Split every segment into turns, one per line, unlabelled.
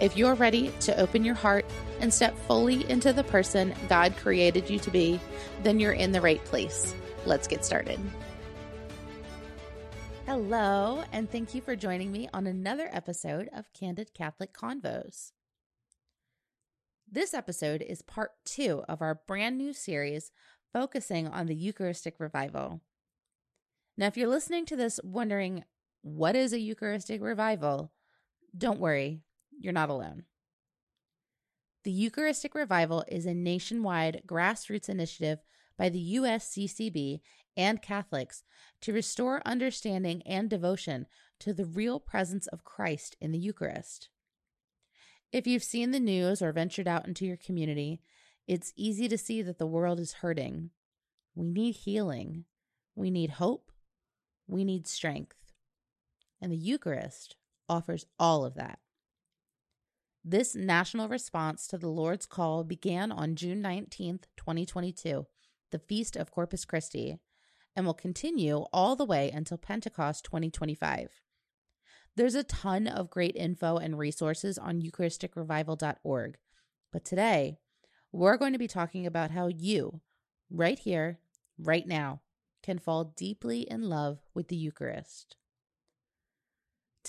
If you're ready to open your heart and step fully into the person God created you to be, then you're in the right place. Let's get started. Hello, and thank you for joining me on another episode of Candid Catholic Convos. This episode is part two of our brand new series focusing on the Eucharistic revival. Now, if you're listening to this wondering, what is a Eucharistic revival? Don't worry, you're not alone. The Eucharistic Revival is a nationwide grassroots initiative by the USCCB and Catholics to restore understanding and devotion to the real presence of Christ in the Eucharist. If you've seen the news or ventured out into your community, it's easy to see that the world is hurting. We need healing. We need hope. We need strength. And the Eucharist offers all of that. This national response to the Lord's call began on June 19th, 2022, the Feast of Corpus Christi, and will continue all the way until Pentecost 2025. There's a ton of great info and resources on EucharisticRevival.org, but today we're going to be talking about how you, right here, right now, can fall deeply in love with the Eucharist.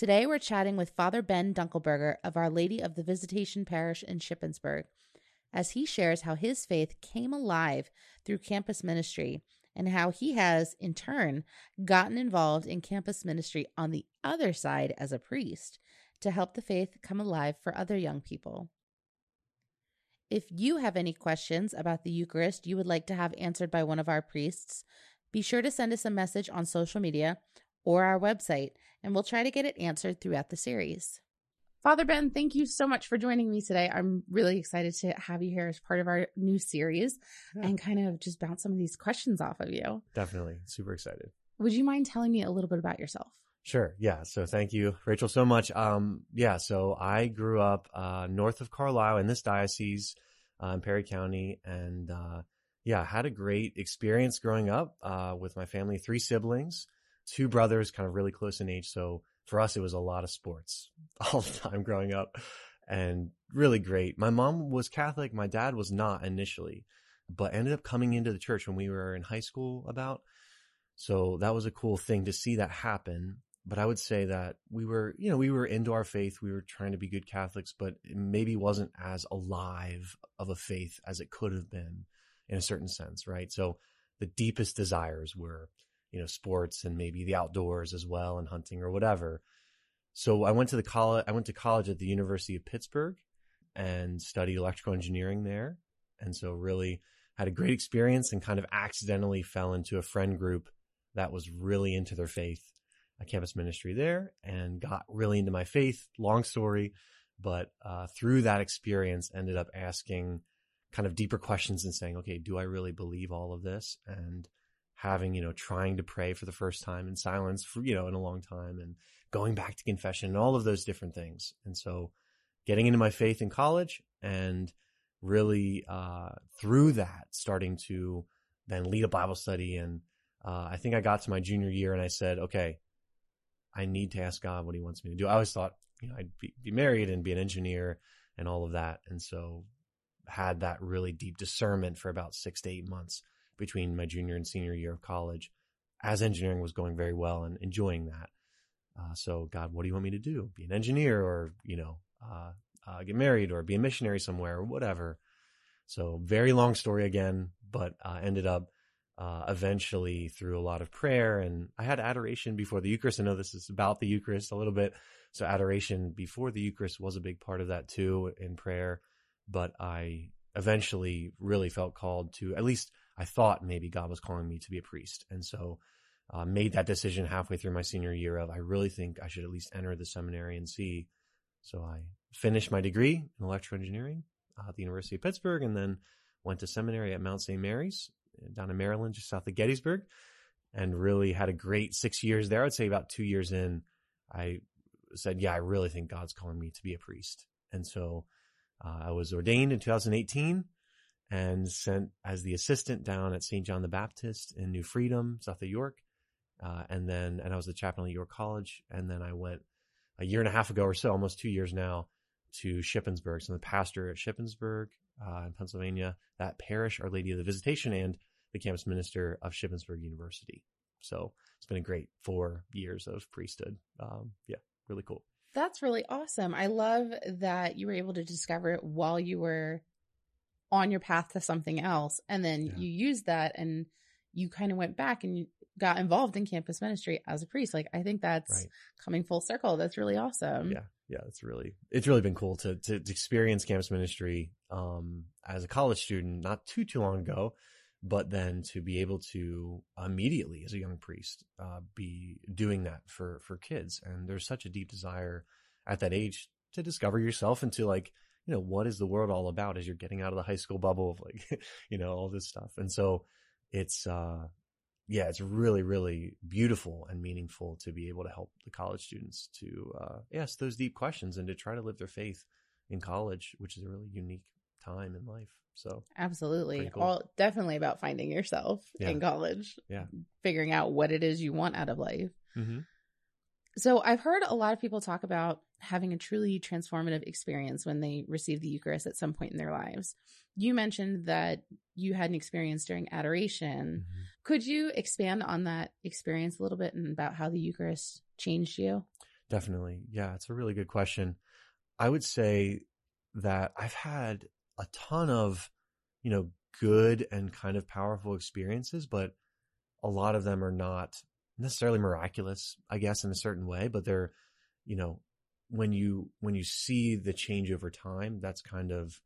Today, we're chatting with Father Ben Dunkelberger of Our Lady of the Visitation Parish in Shippensburg as he shares how his faith came alive through campus ministry and how he has, in turn, gotten involved in campus ministry on the other side as a priest to help the faith come alive for other young people. If you have any questions about the Eucharist you would like to have answered by one of our priests, be sure to send us a message on social media or our website, and we'll try to get it answered throughout the series. Father Ben, thank you so much for joining me today. I'm really excited to have you here as part of our new series yeah. and kind of just bounce some of these questions off of you.
Definitely. Super excited.
Would you mind telling me a little bit about yourself?
Sure. Yeah. So thank you, Rachel, so much. Um, yeah. So I grew up uh, north of Carlisle in this diocese uh, in Perry County, and uh, yeah, had a great experience growing up uh, with my family. Three siblings two brothers, kind of really close in age. So for us, it was a lot of sports all the time growing up and really great. My mom was Catholic. My dad was not initially, but ended up coming into the church when we were in high school about. So that was a cool thing to see that happen. But I would say that we were, you know, we were into our faith. We were trying to be good Catholics, but maybe wasn't as alive of a faith as it could have been in a certain sense, right? So the deepest desires were you know, sports and maybe the outdoors as well and hunting or whatever. So I went to the college, I went to college at the University of Pittsburgh and studied electrical engineering there. And so really had a great experience and kind of accidentally fell into a friend group that was really into their faith, a campus ministry there and got really into my faith. Long story, but uh, through that experience ended up asking kind of deeper questions and saying, okay, do I really believe all of this? And having, you know, trying to pray for the first time in silence for, you know, in a long time and going back to confession and all of those different things. And so getting into my faith in college and really, uh, through that starting to then lead a Bible study. And, uh, I think I got to my junior year and I said, okay, I need to ask God what he wants me to do. I always thought, you know, I'd be, be married and be an engineer and all of that. And so had that really deep discernment for about six to eight months between my junior and senior year of college as engineering was going very well and enjoying that. Uh, so, God, what do you want me to do? Be an engineer or, you know, uh, uh, get married or be a missionary somewhere or whatever. So, very long story again, but uh, ended up uh, eventually through a lot of prayer. And I had adoration before the Eucharist. I know this is about the Eucharist a little bit. So, adoration before the Eucharist was a big part of that too in prayer. But I eventually really felt called to at least I thought maybe God was calling me to be a priest. And so uh, made that decision halfway through my senior year of I really think I should at least enter the seminary and see So I finished my degree in electrical engineering uh, at the University of Pittsburgh and then went to seminary at Mount St. Mary's down in Maryland, just south of Gettysburg, and really had a great six years there. I'd say about two years in, I said, Yeah, I really think God's calling me to be a priest. And so uh, I was ordained in 2018 and sent as the assistant down at St. John the Baptist in New Freedom, south of York. Uh, and then, and I was the chaplain at York College. And then I went a year and a half ago or so, almost two years now, to Shippensburg. So I'm the pastor at Shippensburg uh, in Pennsylvania, that parish, Our Lady of the Visitation, and the campus minister of Shippensburg University. So it's been a great four years of priesthood. Um, yeah, really cool.
That's really awesome. I love that you were able to discover it while you were on your path to something else. And then yeah. you used that and you kind of went back and you got involved in campus ministry as a priest. Like, I think that's right. coming full circle. That's really awesome.
Yeah. Yeah. It's really, it's really been cool to, to, to experience campus ministry, um, as a college student, not too, too long ago, but then to be able to immediately as a young priest, uh, be doing that for, for kids. And there's such a deep desire at that age to discover yourself and to like, you know, what is the world all about as you're getting out of the high school bubble of like, you know, all this stuff. And so it's, uh, yeah, it's really, really beautiful and meaningful to be able to help the college students to uh, ask those deep questions and to try to live their faith in college, which is a really unique time in life. So
absolutely, cool. all definitely about finding yourself yeah. in college.
Yeah,
figuring out what it is you want out of life. Mm-hmm. So I've heard a lot of people talk about having a truly transformative experience when they receive the Eucharist at some point in their lives. You mentioned that you had an experience during adoration. Mm-hmm. Could you expand on that experience a little bit and about how the Eucharist changed you?
Definitely. Yeah, it's a really good question. I would say that I've had a ton of, you know, good and kind of powerful experiences, but a lot of them are not necessarily miraculous, I guess, in a certain way, but they're, you know, when you when you see the change over time, that's kind of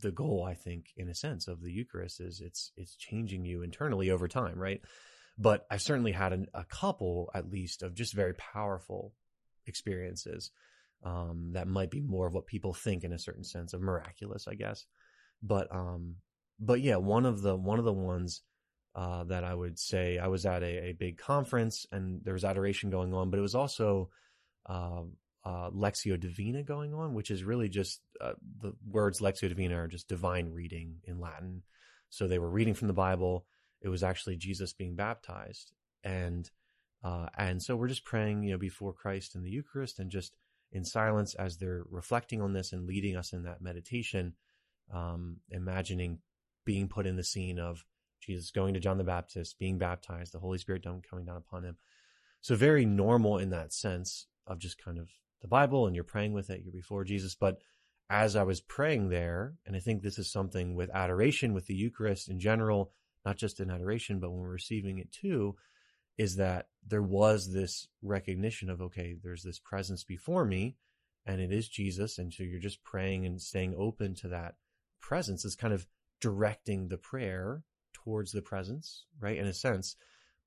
the goal, I think, in a sense, of the Eucharist is it's it's changing you internally over time, right? But I've certainly had an, a couple, at least, of just very powerful experiences um, that might be more of what people think in a certain sense of miraculous, I guess. But um, but yeah, one of the one of the ones uh, that I would say I was at a, a, big conference and there was adoration going on, but it was also uh, uh, Lectio Divina going on, which is really just uh, the words Lectio Divina are just divine reading in Latin. So they were reading from the Bible. It was actually Jesus being baptized, and uh, and so we're just praying, you know, before Christ in the Eucharist, and just in silence as they're reflecting on this and leading us in that meditation, um, imagining being put in the scene of Jesus going to John the Baptist, being baptized, the Holy Spirit coming down upon him. So very normal in that sense of just kind of the Bible and you're praying with it, you're before Jesus. But as I was praying there, and I think this is something with adoration, with the Eucharist in general, not just in adoration, but when we're receiving it too, is that there was this recognition of, okay, there's this presence before me and it is Jesus. And so you're just praying and staying open to that presence is kind of directing the prayer towards the presence, right? In a sense,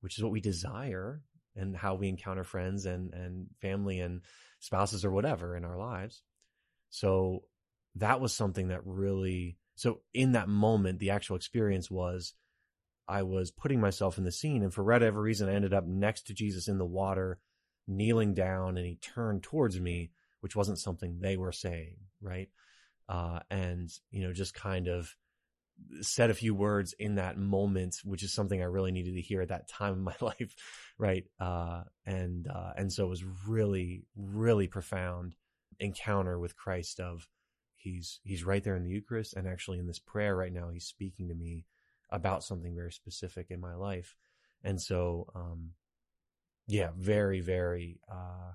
which is what we desire and how we encounter friends and, and family and spouses or whatever in our lives. So that was something that really, so in that moment, the actual experience was I was putting myself in the scene and for whatever reason, I ended up next to Jesus in the water, kneeling down and he turned towards me, which wasn't something they were saying. Right. Uh, and, you know, just kind of, said a few words in that moment, which is something I really needed to hear at that time in my life, right? Uh, and uh, and so it was really, really profound encounter with Christ. Of he's he's right there in the Eucharist, and actually in this prayer right now, he's speaking to me about something very specific in my life, and so um, yeah, very, very uh,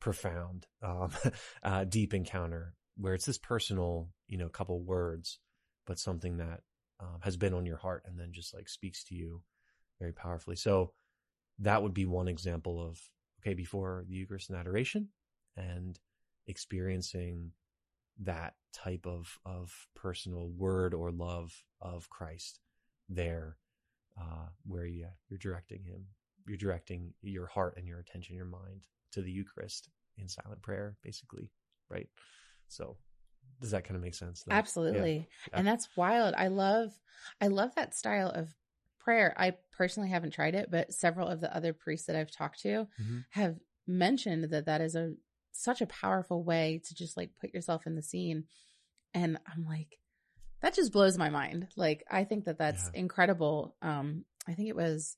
profound, um, uh, deep encounter where it's this personal, you know, couple words but something that um, has been on your heart and then just like speaks to you very powerfully. So that would be one example of, okay, before the Eucharist and adoration and experiencing that type of, of personal word or love of Christ there, uh, where you, you're directing him, you're directing your heart and your attention, your mind to the Eucharist in silent prayer, basically. right? So does that kind of make sense? though?
Absolutely.
Yeah.
And that's wild. I love I love that style of prayer. I personally haven't tried it, but several of the other priests that I've talked to
Mhm.
have mentioned that that is a such a powerful way to just like put yourself in the scene. And I'm like that just blows my mind. Like I think that that's
Yeah.
incredible. Um I think it was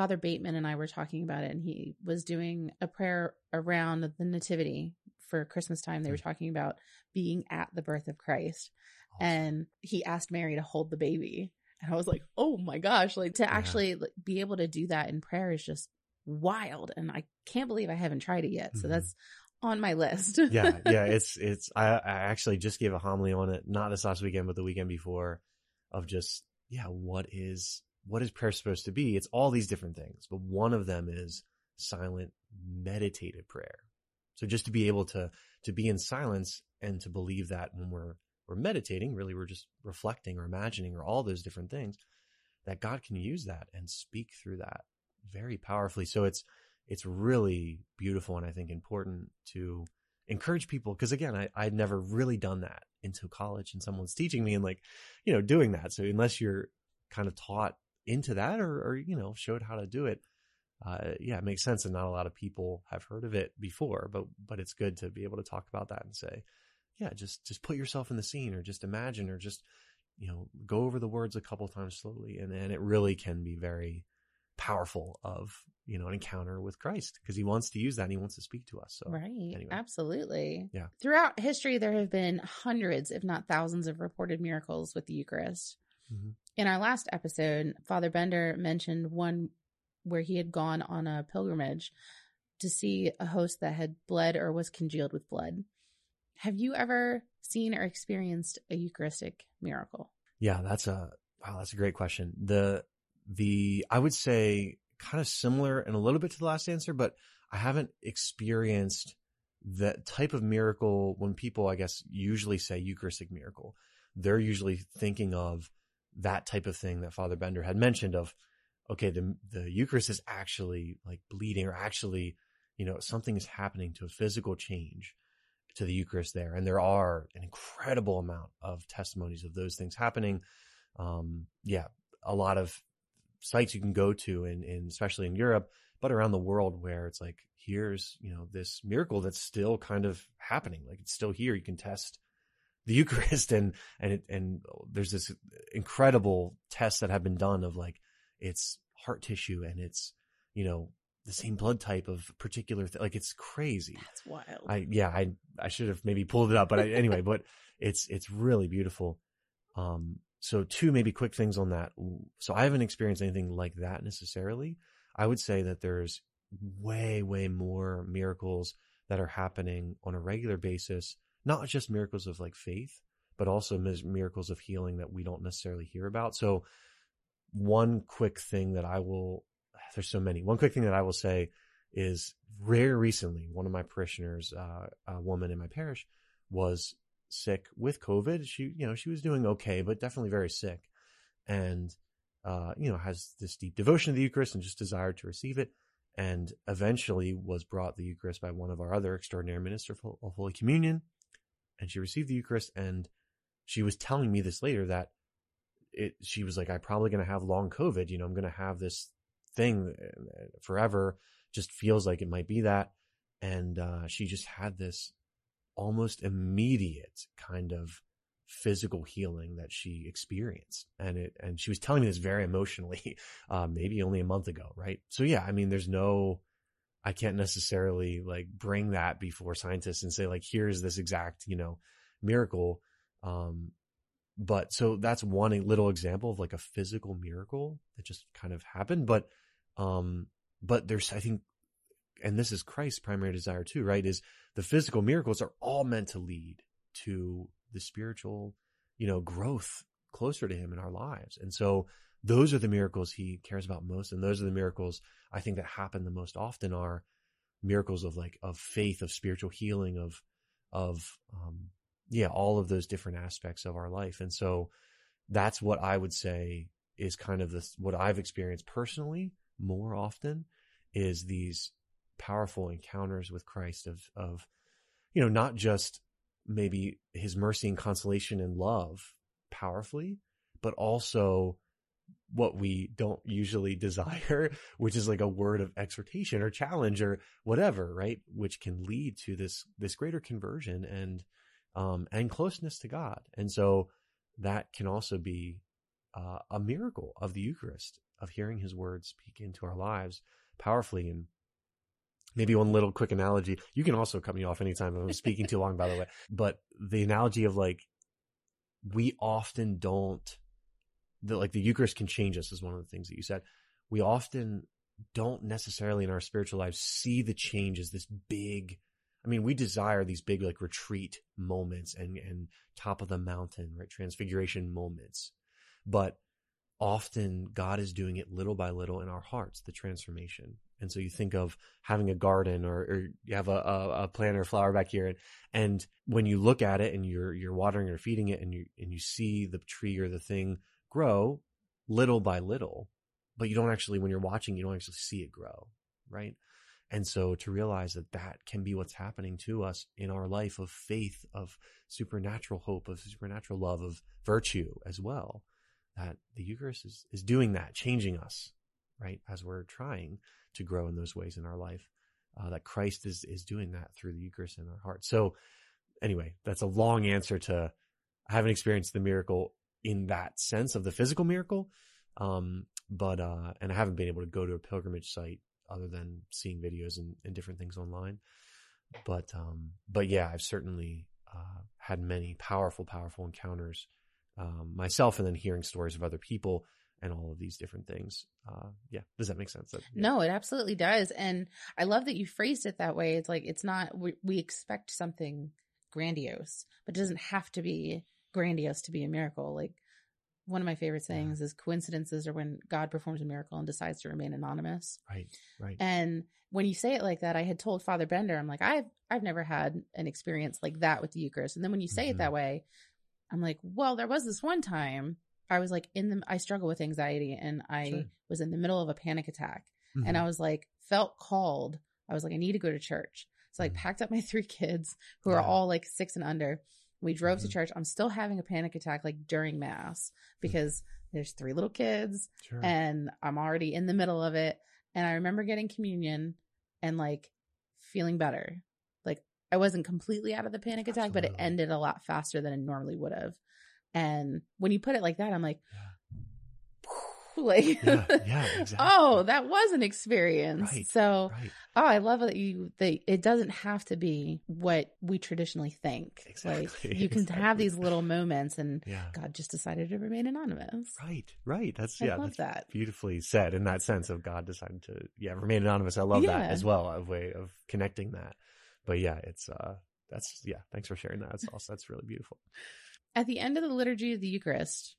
Father Bateman and I were talking about it and he was doing a prayer around the nativity for Christmas time. They were talking about being at the birth of Christ
Awesome.
and he asked Mary to hold the baby. And I was like, "Oh my gosh, like to
Yeah.
actually be able to do that in prayer is just wild and I can't believe I haven't tried it yet." So
Mhm.
that's on my list.
yeah, yeah, it's it's. I, I actually just gave a homily on it, not this last weekend, but the weekend before, of just yeah, what is what is prayer supposed to be? It's all these different things, but one of them is silent, meditative prayer. So just to be able to to be in silence and to believe that when we're we're meditating, really we're just reflecting or imagining or all those different things, that God can use that and speak through that very powerfully. So it's it's really beautiful and I think important to encourage people because again, I, I'd never really done that until college and someone's teaching me and like, you know, doing that. So unless you're kind of taught into that or, or you know, showed how to do it, uh, yeah, it makes sense. And not a lot of people have heard of it before, but, but it's good to be able to talk about that and say, yeah, just, just put yourself in the scene or just imagine or just, you know, go over the words a couple times slowly. And, and it really can be very powerful of, you know, an encounter with Christ because he wants to use that and he wants to speak to us. So
Right.
anyway.
Absolutely.
Yeah.
Throughout history, there have been hundreds, if not thousands, of reported miracles with the Eucharist.
Mhm.
In our last episode, Father Bender mentioned one where he had gone on a pilgrimage to see a host that had bled or was congealed with blood. Have you ever seen or experienced a Eucharistic miracle?
Yeah, that's a wow, that's a great question. The the I would say kind of similar and a little bit to the last answer, but I haven't experienced that type of miracle when people I guess usually say Eucharistic miracle. They're usually thinking of that type of thing that Father Bender had mentioned of okay, the the Eucharist is actually like bleeding or actually, you know, something is happening to a physical change to the Eucharist there. And there are an incredible amount of testimonies of those things happening. Um, yeah, a lot of sites you can go to in, especially in Europe, but around the world where it's like, here's, you know, this miracle that's still kind of happening. Like it's still here. You can test the Eucharist and, and it, and there's this incredible tests that have been done of like, it's heart tissue and it's, you know, the same blood type of particular, th- like it's crazy.
That's wild.
I yeah, I I should have maybe pulled it up, but I, anyway, but it's it's really beautiful. Um, so two maybe quick things on that. So I haven't experienced anything like that necessarily. I would say that there's way way more miracles that are happening on a regular basis, not just miracles of like faith, but also miracles of healing that we don't necessarily hear about. So one quick thing that I will there's so many. One quick thing that I will say is very recently, one of my parishioners, uh, a woman in my parish, was sick with COVID. She, you know, she was doing okay, but definitely very sick, and uh, you know, has this deep devotion to the Eucharist and just desired to receive it. And eventually was brought the Eucharist by one of our other extraordinary ministers of Holy Communion, and she received the Eucharist. And she was telling me this later that it. She was like, "I'm probably going to have long COVID. You know, I'm going to have this thing forever just feels like it might be that and uh, she just had this almost immediate kind of physical healing that she experienced and it and she was telling me this very emotionally uh, maybe only a month ago right so yeah i mean there's no i can't necessarily like bring that before scientists and say like here's this exact you know miracle. Um but so that's one little example of like a physical miracle that just kind of happened but um but there's i think and this is christ's primary desire too right is the physical miracles are all meant to lead to the spiritual you know growth closer to him in our lives. And so those are the miracles he cares about most and those are the miracles i think that happen the most often are miracles of like of faith of spiritual healing of of um yeah all of those different aspects of our life. And so that's what i would say is kind of this what i've experienced personally more often is these powerful encounters with christ of of you know not just maybe his mercy and consolation and love powerfully, but also what we don't usually desire, which is like a word of exhortation or challenge or whatever, right? Which can lead to this, this greater conversion and, um, and closeness to God. And so that can also be, uh, a miracle of the Eucharist, of hearing his words speak into our lives powerfully. And maybe one little quick analogy. You can also cut me off anytime I'm speaking too long, by the way, but the analogy of like, we often don't the like the Eucharist can change us is one of the things that you said. We often don't necessarily in our spiritual lives see the change as this big I mean, we desire these big like retreat moments and and top of the mountain, right? Transfiguration moments. But often God is doing it little by little in our hearts, the transformation. And so you think of having a garden or, or you have a, a, a plant or a flower back here. And, and when you look at it and you're, you're watering or feeding it and you, and you see the tree or the thing grow little by little, but you don't actually, when you're watching, you don't actually see it grow, right? And so to realize that that can be what's happening to us in our life of faith, of supernatural hope, of supernatural love, of virtue as well, that the Eucharist is, is doing that, changing us, right? As we're trying to grow in those ways in our life, uh, that Christ is, is doing that through the Eucharist in our heart. So anyway, that's a long answer to I haven't experienced the miracle in that sense of the physical miracle. Um, but, uh, and I haven't been able to go to a pilgrimage site other than seeing videos and, and different things online. But, um, but yeah, I've certainly, uh, had many powerful, powerful encounters, um, myself and then hearing stories of other people and all of these different things. Uh, yeah. Does that make sense? That, yeah.
No, it absolutely does. And I love that you phrased it that way. It's like, it's not, we, we expect something grandiose, but it doesn't have to be grandiose to be a miracle. Like one of my favorite sayings yeah. is coincidences are when God performs a miracle and decides to remain anonymous.
Right. Right.
And when you say it like that, I had told Father Bender, I'm like, I've, I've never had an experience like that with the Eucharist. And then when you say mm-hmm. it that way, I'm like, well, there was this one time I was like in the, I struggle with anxiety and I sure. was in the middle of a panic attack mm-hmm. and I was like, felt called. I was like, I need to go to church. So I like, mm-hmm. packed up my three kids who yeah. are all like six and under we drove mm-hmm. to church. I'm still having a panic attack like during mass because there's three little kids sure. and I'm already in the middle of it. And I remember getting communion and like feeling better. Like I wasn't completely out of the panic attack, Absolutely. but it ended a lot faster than it normally would have. And when you put it like that, I'm like, yeah. yeah, yeah exactly. oh that was an experience right, so right. oh i love that you that it doesn't have to be what we traditionally think exactly, like you can exactly. have these little moments and yeah. god just decided to remain anonymous
right right that's
I
yeah
love
that's
that
beautifully said in that sense of god decided to yeah remain anonymous i love yeah. that as well a way of connecting that but yeah it's uh that's yeah thanks for sharing that that's also that's really beautiful
at the end of the liturgy of the eucharist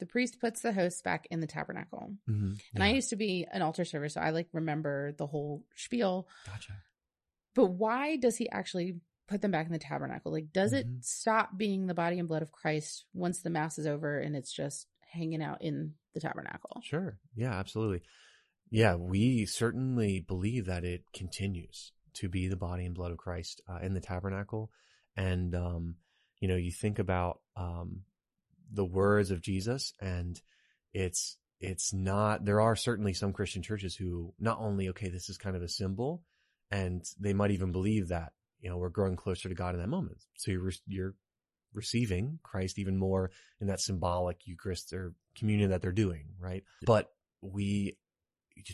the priest puts the hosts back in the tabernacle. Mm-hmm. And I used to be an altar server, so I like remember the whole spiel.
Gotcha.
But why does he actually put them back in the tabernacle? Like, does mm-hmm. it stop being the body and blood of Christ once the mass is over and it's just hanging out in the tabernacle?
Sure. Yeah, absolutely. Yeah, we certainly believe that it continues to be the body and blood of Christ uh, in the tabernacle. And, um, you know, you think about, um, the words of Jesus and it's it's not there are certainly some Christian churches who not only okay this is kind of a symbol and they might even believe that you know we're growing closer to God in that moment. So you're you're receiving Christ even more in that symbolic Eucharist or communion that they're doing right? But we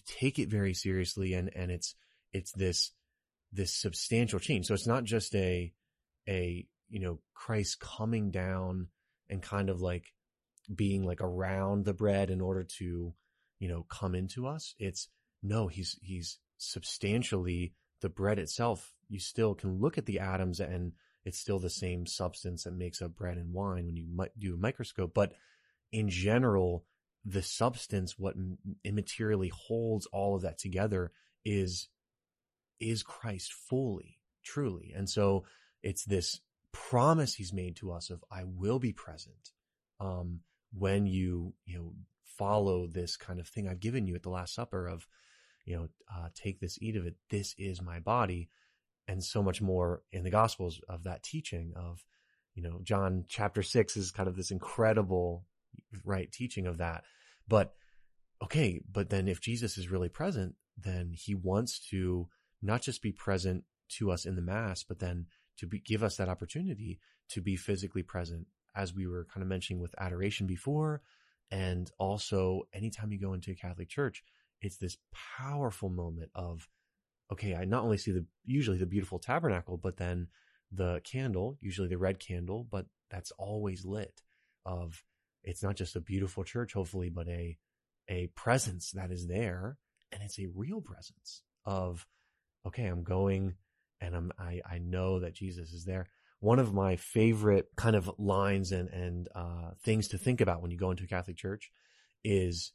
take it very seriously and and it's it's this this substantial change. So it's not just a a you know Christ coming down and kind of like being like around the bread in order to, you know, come into us. It's no, he's, he's substantially the bread itself. You still can look at the atoms and it's still the same substance that makes up bread and wine when you do a microscope. But in general, the substance, what immaterially holds all of that together is, is Christ fully, truly. And so it's this promise he's made to us of I will be present um, when you you know follow this kind of thing I've given you at the Last Supper of you know uh, take this eat of it this is my body and so much more in the gospels of that teaching of, you know, John chapter six is kind of this incredible, right, teaching of that. But okay, but then if Jesus is really present, then he wants to not just be present to us in the mass, but then to be, give us that opportunity to be physically present as we were kind of mentioning with adoration before. And also anytime you go into a Catholic church, it's this powerful moment of, okay, I not only see the, usually the beautiful tabernacle, but then the candle, usually the red candle, but that's always lit of, it's not just a beautiful church, hopefully, but a, a presence that is there. And it's a real presence of, okay, I'm going and I'm, I, I know that Jesus is there. One of my favorite kind of lines and, and, uh, things to think about when you go into a Catholic church is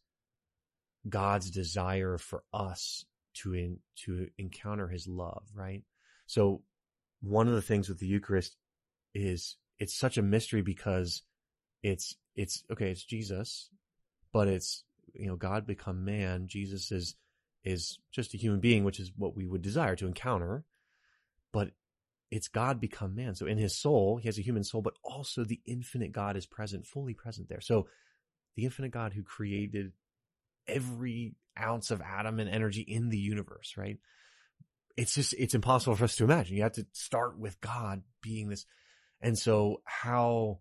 God's desire for us to in, to encounter his love, right? So one of the things with the Eucharist is it's such a mystery because it's, it's, okay, it's Jesus, but it's, you know, God become man. Jesus is, is just a human being, which is what we would desire to encounter, but it's God become man. So in his soul, he has a human soul, but also the infinite God is present, fully present there. So the infinite God who created every ounce of atom and energy in the universe, right? It's just, it's impossible for us to imagine. You have to start with God being this. And so how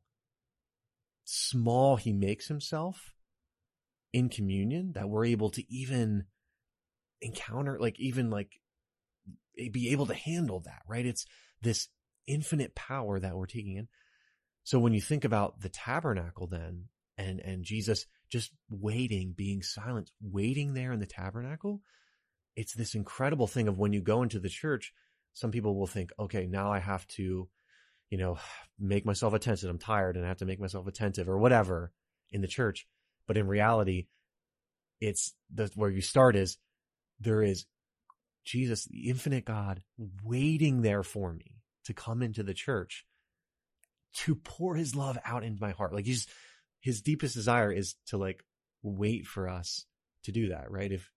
small he makes himself in communion that we're able to even encounter, like even like be able to handle that, right? It's this infinite power that we're taking in. So when you think about the tabernacle then and, and Jesus just waiting, being silent, waiting there in the tabernacle, it's this incredible thing of when you go into the church, some people will think, okay, now I have to, you know, make myself attentive. I'm tired and I have to make myself attentive or whatever in the church. But in reality, it's the, where you start is there is Jesus, the infinite God, waiting there for me to come into the church to pour his love out into my heart. Like he's, his deepest desire is to like wait for us to do that, right? If,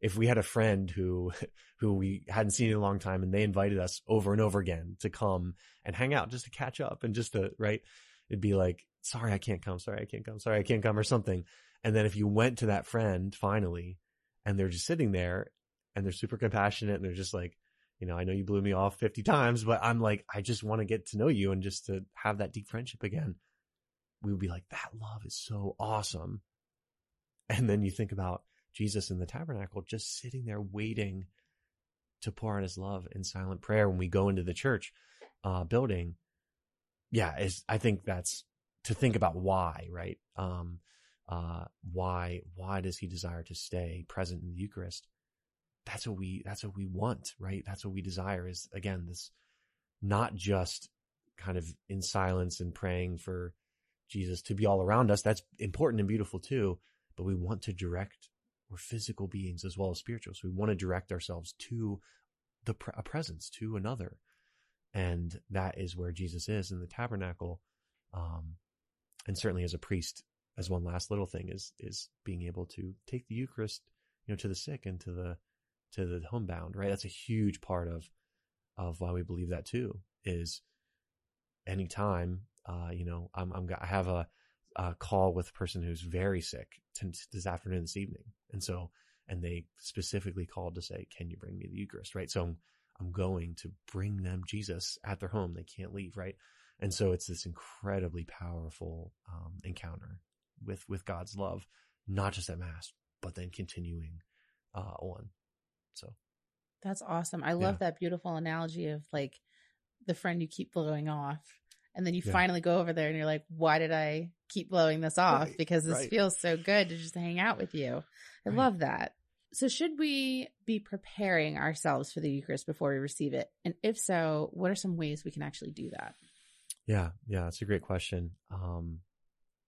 if we had a friend who, who we hadn't seen in a long time and they invited us over and over again to come and hang out just to catch up and just to, right? It'd be like, sorry, I can't come. Sorry, I can't come. Sorry, I can't come or something. And then if you went to that friend finally and they're just sitting there and they're super compassionate and they're just like, you know, I know you blew me off 50 times, but I'm like, I just want to get to know you and just to have that deep friendship again we would be like, that love is so awesome. And then you think about Jesus in the tabernacle, just sitting there waiting to pour out his love in silent prayer when we go into the church uh, building. Yeah, I think that's to think about why, right? Um, uh, why why does he desire to stay present in the Eucharist? That's what we that's what we want, right? That's what we desire is again this not just kind of in silence and praying for Jesus to be all around us. That's important and beautiful too. But we want to direct, we're physical beings as well as spiritual. So we want to direct ourselves to the a presence, to another. And that is where Jesus is in the tabernacle. Um, and certainly as a priest, as one last little thing is, is being able to take the Eucharist, you know, to the sick and to the, to the homebound, right? That's a huge part of, of why we believe that too, is anytime uh, you know, I'm, I'm, I have a, a call with a person who's very sick t- this afternoon, this evening. And so, and they specifically called to say, can you bring me the Eucharist? Right. So I'm, I'm going to bring them Jesus at their home. They can't leave. Right. And so it's this incredibly powerful, um, encounter with, with God's love, not just at mass, but then continuing, uh, on. So.
That's awesome. I love yeah. that beautiful analogy of like the friend you keep blowing off and then you yeah. finally go over there and you're like, why did I keep blowing this off? Right, because this right. feels so good to just hang out with you. I right. love that. So, should we be preparing ourselves for the Eucharist before we receive it? And if so, what are some ways we can actually do that?
Yeah, yeah, that's a great question. Um,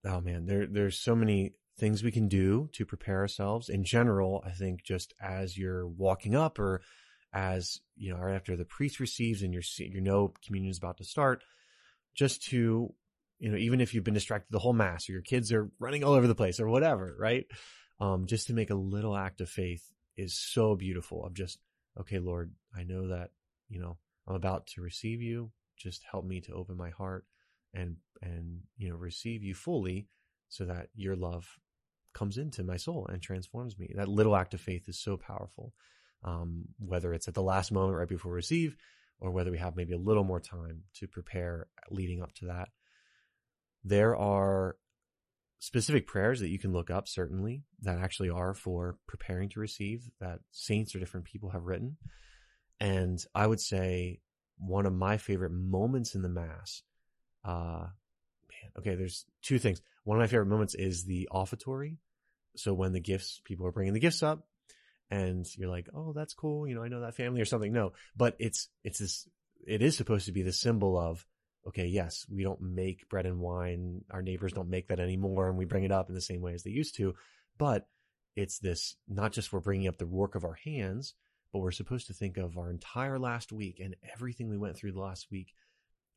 oh man, there there's so many things we can do to prepare ourselves. In general, I think just as you're walking up, or as you know, right after the priest receives and you're you know communion is about to start, just to, you know, even if you've been distracted the whole mass or your kids are running all over the place or whatever, right? Um, just to make a little act of faith is so beautiful of just, okay, Lord, I know that, you know, I'm about to receive you. Just help me to open my heart and, and, you know, receive you fully so that your love comes into my soul and transforms me. That little act of faith is so powerful. Um, whether it's at the last moment right before receive or whether we have maybe a little more time to prepare leading up to that. There are specific prayers that you can look up, certainly, that actually are for preparing to receive that saints or different people have written. And I would say one of my favorite moments in the Mass, uh, man, okay, there's two things. One of my favorite moments is the offertory. So when the gifts, people are bringing the gifts up and you're like, oh, that's cool. You know, I know that family or something. No, but it's, it's this, it is supposed to be the symbol of, okay, yes, we don't make bread and wine. Our neighbors don't make that anymore. And we bring it up in the same way as they used to. But it's this, not just we're bringing up the work of our hands, but we're supposed to think of our entire last week and everything we went through the last week.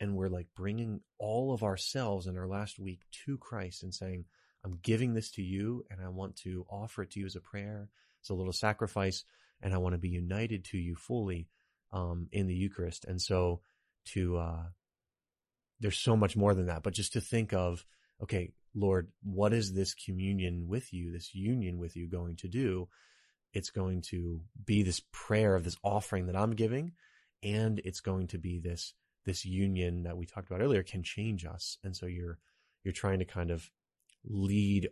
And we're like bringing all of ourselves in our last week to Christ and saying, I'm giving this to you and I want to offer it to you as a prayer. as a little sacrifice and I want to be united to you fully, um, in the Eucharist. And so to, uh, there's so much more than that, but just to think of, okay, Lord, what is this communion with you, this union with you going to do? It's going to be this prayer of this offering that I'm giving, and it's going to be this, this union that we talked about earlier can change us. And so you're, you're trying to kind of lead,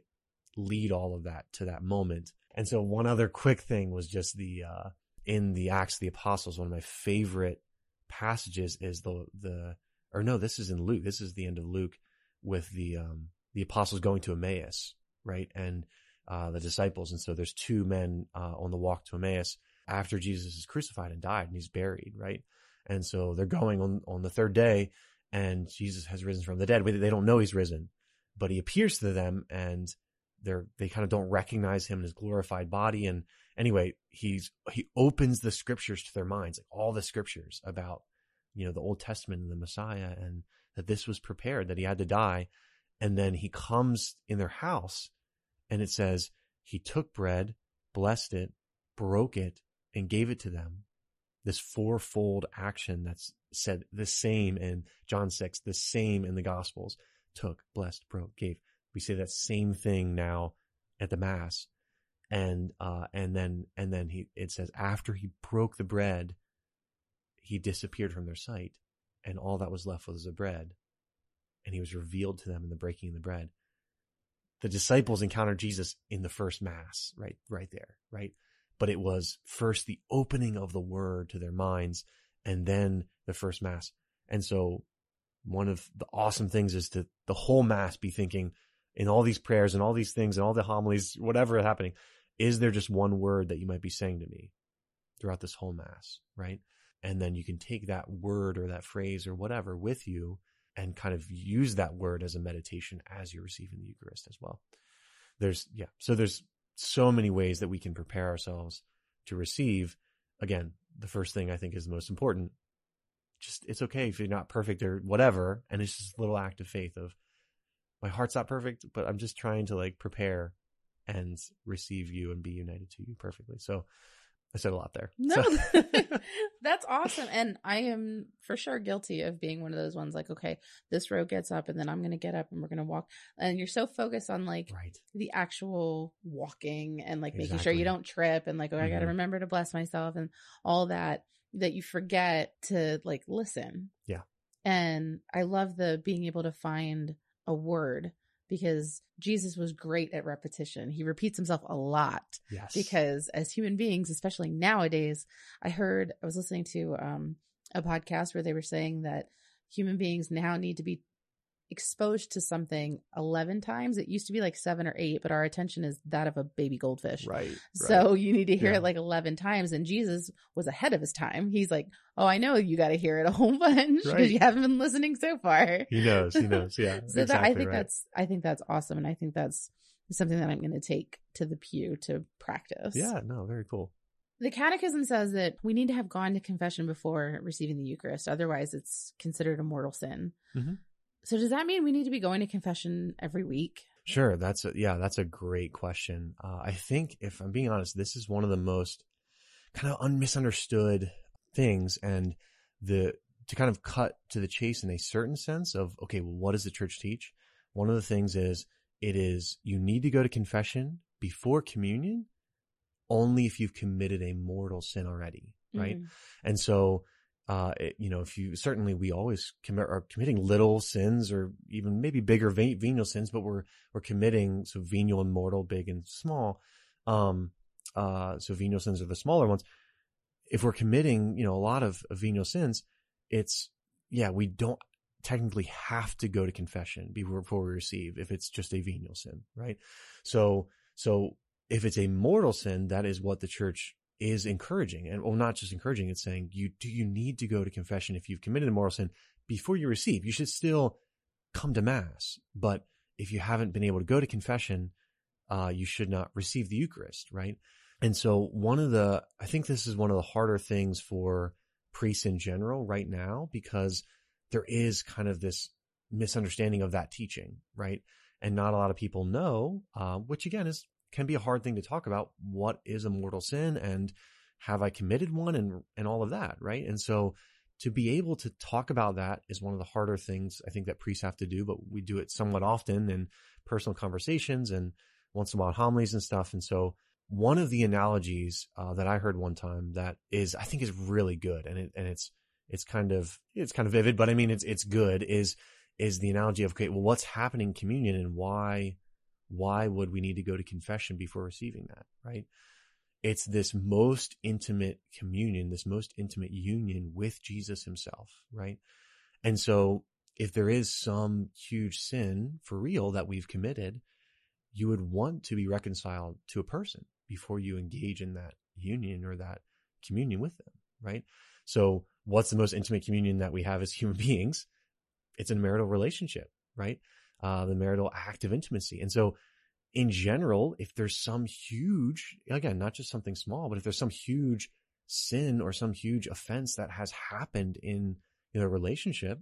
lead all of that to that moment. And so one other quick thing was just the, uh, in the Acts of the Apostles, one of my favorite passages is the, the, or no, this is in Luke. This is the end of Luke with the, um, the apostles going to Emmaus, right? And, uh, the disciples. And so there's two men, uh, on the walk to Emmaus after Jesus is crucified and died and he's buried, right? And so they're going on, on the third day and Jesus has risen from the dead. They don't know he's risen, but he appears to them and they're, they kind of don't recognize him in his glorified body. And anyway, he's, he opens the scriptures to their minds, like all the scriptures about you know, the Old Testament and the Messiah and that this was prepared, that he had to die. And then he comes in their house and it says he took bread, blessed it, broke it and gave it to them. This fourfold action that's said the same in John 6, the same in the gospels took, blessed, broke, gave. We say that same thing now at the mass. And, uh, and then, and then he, it says after he broke the bread, he disappeared from their sight, and all that was left was the bread. And he was revealed to them in the breaking of the bread. The disciples encountered Jesus in the first mass, right, right there, right? But it was first the opening of the word to their minds and then the first mass. And so one of the awesome things is to the whole mass be thinking in all these prayers and all these things and all the homilies, whatever happening, is there just one word that you might be saying to me throughout this whole mass, right? And then you can take that word or that phrase or whatever with you and kind of use that word as a meditation as you're receiving the Eucharist as well. There's, yeah. So there's so many ways that we can prepare ourselves to receive. Again, the first thing I think is the most important. Just, it's okay if you're not perfect or whatever. And it's just a little act of faith of my heart's not perfect, but I'm just trying to like prepare and receive you and be united to you perfectly. So I said a lot there.
No, so. that's awesome. And I am for sure guilty of being one of those ones like, okay, this row gets up and then I'm going to get up and we're going to walk. And you're so focused on like
right.
the actual walking and like exactly. making sure you don't trip and like, oh, mm-hmm. I got to remember to bless myself and all that, that you forget to like listen.
Yeah.
And I love the being able to find a word because Jesus was great at repetition. He repeats himself a lot.
Yes.
Because as human beings, especially nowadays, I heard, I was listening to um, a podcast where they were saying that human beings now need to be exposed to something 11 times. It used to be like seven or eight, but our attention is that of a baby goldfish.
Right.
So right. you need to hear yeah. it like 11 times. And Jesus was ahead of his time. He's like, Oh, I know you got to hear it a whole bunch because right. you haven't been listening so far.
He knows. He knows. Yeah.
so exactly that, I think right. that's, I think that's awesome. And I think that's something that I'm going to take to the pew to practice.
Yeah. No, very cool.
The Catechism says that we need to have gone to confession before receiving the Eucharist. Otherwise, it's considered a mortal sin. Mm-hmm. So does that mean we need to be going to confession every week?
Sure. That's a, yeah, that's a great question. Uh, I think if I'm being honest, this is one of the most kind of unmisunderstood things. And the to kind of cut to the chase in a certain sense of okay, well, what does the church teach? One of the things is it is you need to go to confession before communion only if you've committed a mortal sin already, right?
Mhm.
And so, uh, it- you know, if you certainly we always commit are committing little sins or even maybe bigger ve- venial sins, but we're we're committing so venial and mortal, big and small. Um, uh, so venial sins are the smaller ones. If we're committing, you know, a lot of, of venial sins, it's yeah, we don't technically have to go to confession before we receive if it's just a venial sin, right? So so if it's a mortal sin, that is what the church is encouraging. And well, not just encouraging, it's saying you do you need to go to confession if you've committed a mortal sin before you receive. You should still come to mass. But if you haven't been able to go to confession, uh, you should not receive the Eucharist, right? And so one of the I think this is one of the harder things for priests in general right now because there is kind of this misunderstanding of that teaching, right? And not a lot of people know, uh, which again is can be a hard thing to talk about. What is a mortal sin, and have I committed one, and and all of that, right? And so to be able to talk about that is one of the harder things I think that priests have to do, but we do it somewhat often in personal conversations and once in a while homilies and stuff. And so one of the analogies uh, that I heard one time that is I think is really good, and it and it's it's kind of it's kind of vivid, but I mean it's it's good is is the analogy of okay, well, what's happening in communion and why why would we need to go to confession before receiving that, right? It's this most intimate communion, this most intimate union with Jesus himself, right? And so if there is some huge sin for real that we've committed, you would want to be reconciled to a person before you engage in that union or that communion with them, right? So what's the most intimate communion that we have as human beings? It's a marital relationship, right? Uh, the marital act of intimacy. And so in general, if there's some huge, again, not just something small, but if there's some huge sin or some huge offense that has happened in know, relationship,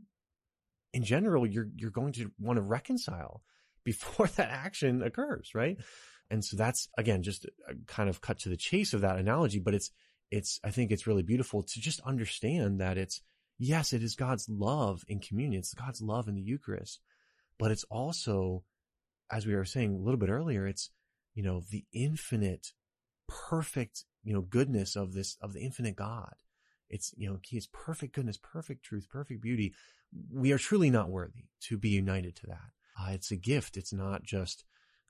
in general, you're, you're going to want to reconcile before that action occurs, right? And so that's again just kind of cut to the chase of that analogy, but it's it's I think it's really beautiful to just understand that it's yes, it is God's love in communion, it's God's love in the Eucharist, but it's also, as we were saying a little bit earlier, it's you know the infinite, perfect you know goodness of this of the infinite God. It's you know He is perfect goodness, perfect truth, perfect beauty. We are truly not worthy to be united to that. Uh, it's a gift. It's not just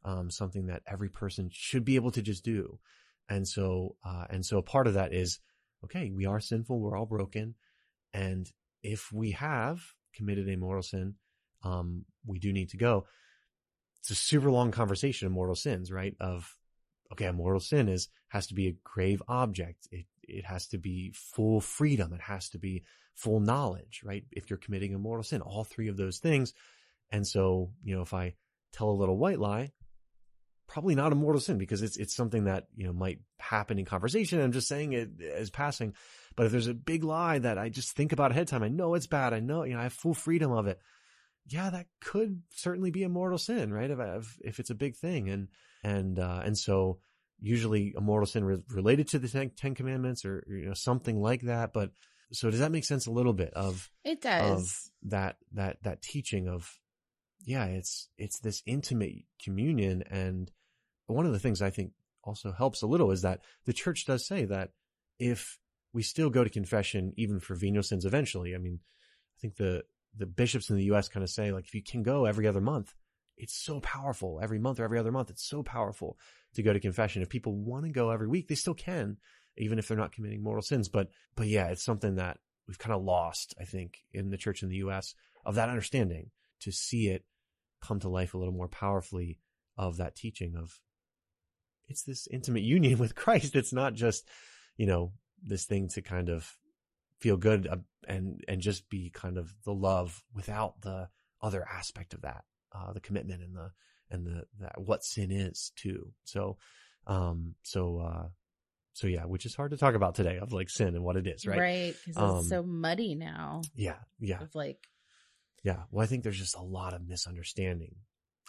um, something that every person should be able to just do. And so, uh, and so a part of that is, okay, we are sinful. We're all broken. And if we have committed a mortal sin, um, we do need to go. It's a super long conversation of mortal sins, right? Of, okay, a mortal sin is, has to be a grave object. It, it has to be full freedom. It has to be full knowledge, right? If you're committing a mortal sin, all three of those things. And so, you know, if I tell a little white lie, probably not a mortal sin because it's it's something that you know might happen in conversation. I'm just saying it as passing. But if there's a big lie that I just think about ahead of time, I know it's bad. I know you know I have full freedom of it. Yeah, that could certainly be a mortal sin, right? If if, if it's a big thing, and and uh, and so usually a mortal sin re- related to the ten, ten Commandments or you know something like that. But so does that make sense a little bit of
It
of
does.
that that that teaching of yeah it's it's this intimate communion and one of the things i think also helps a little is that the church does say that if we still go to confession even for venial sins eventually i mean i think the the bishops in the us kind of say like if you can go every other month it's so powerful. Every month or every other month it's so powerful to go to confession. If people want to go every week they still can even if they're not committing mortal sins. But but yeah it's something that we've kind of lost i think in the church in the us of that understanding to see it come to life a little more powerfully of that teaching of it's this intimate union with Christ. It's not just, you know, this thing to kind of feel good uh, and, and just be kind of the love without the other aspect of that, uh, the commitment and the, and the, that what sin is too. So, um, so, uh, so yeah, which is hard to talk about today of like sin and what it is, right?
Right. Because
Um,
it's so muddy now.
Yeah. Yeah.
Of like,
Yeah. Well, I think there's just a lot of misunderstanding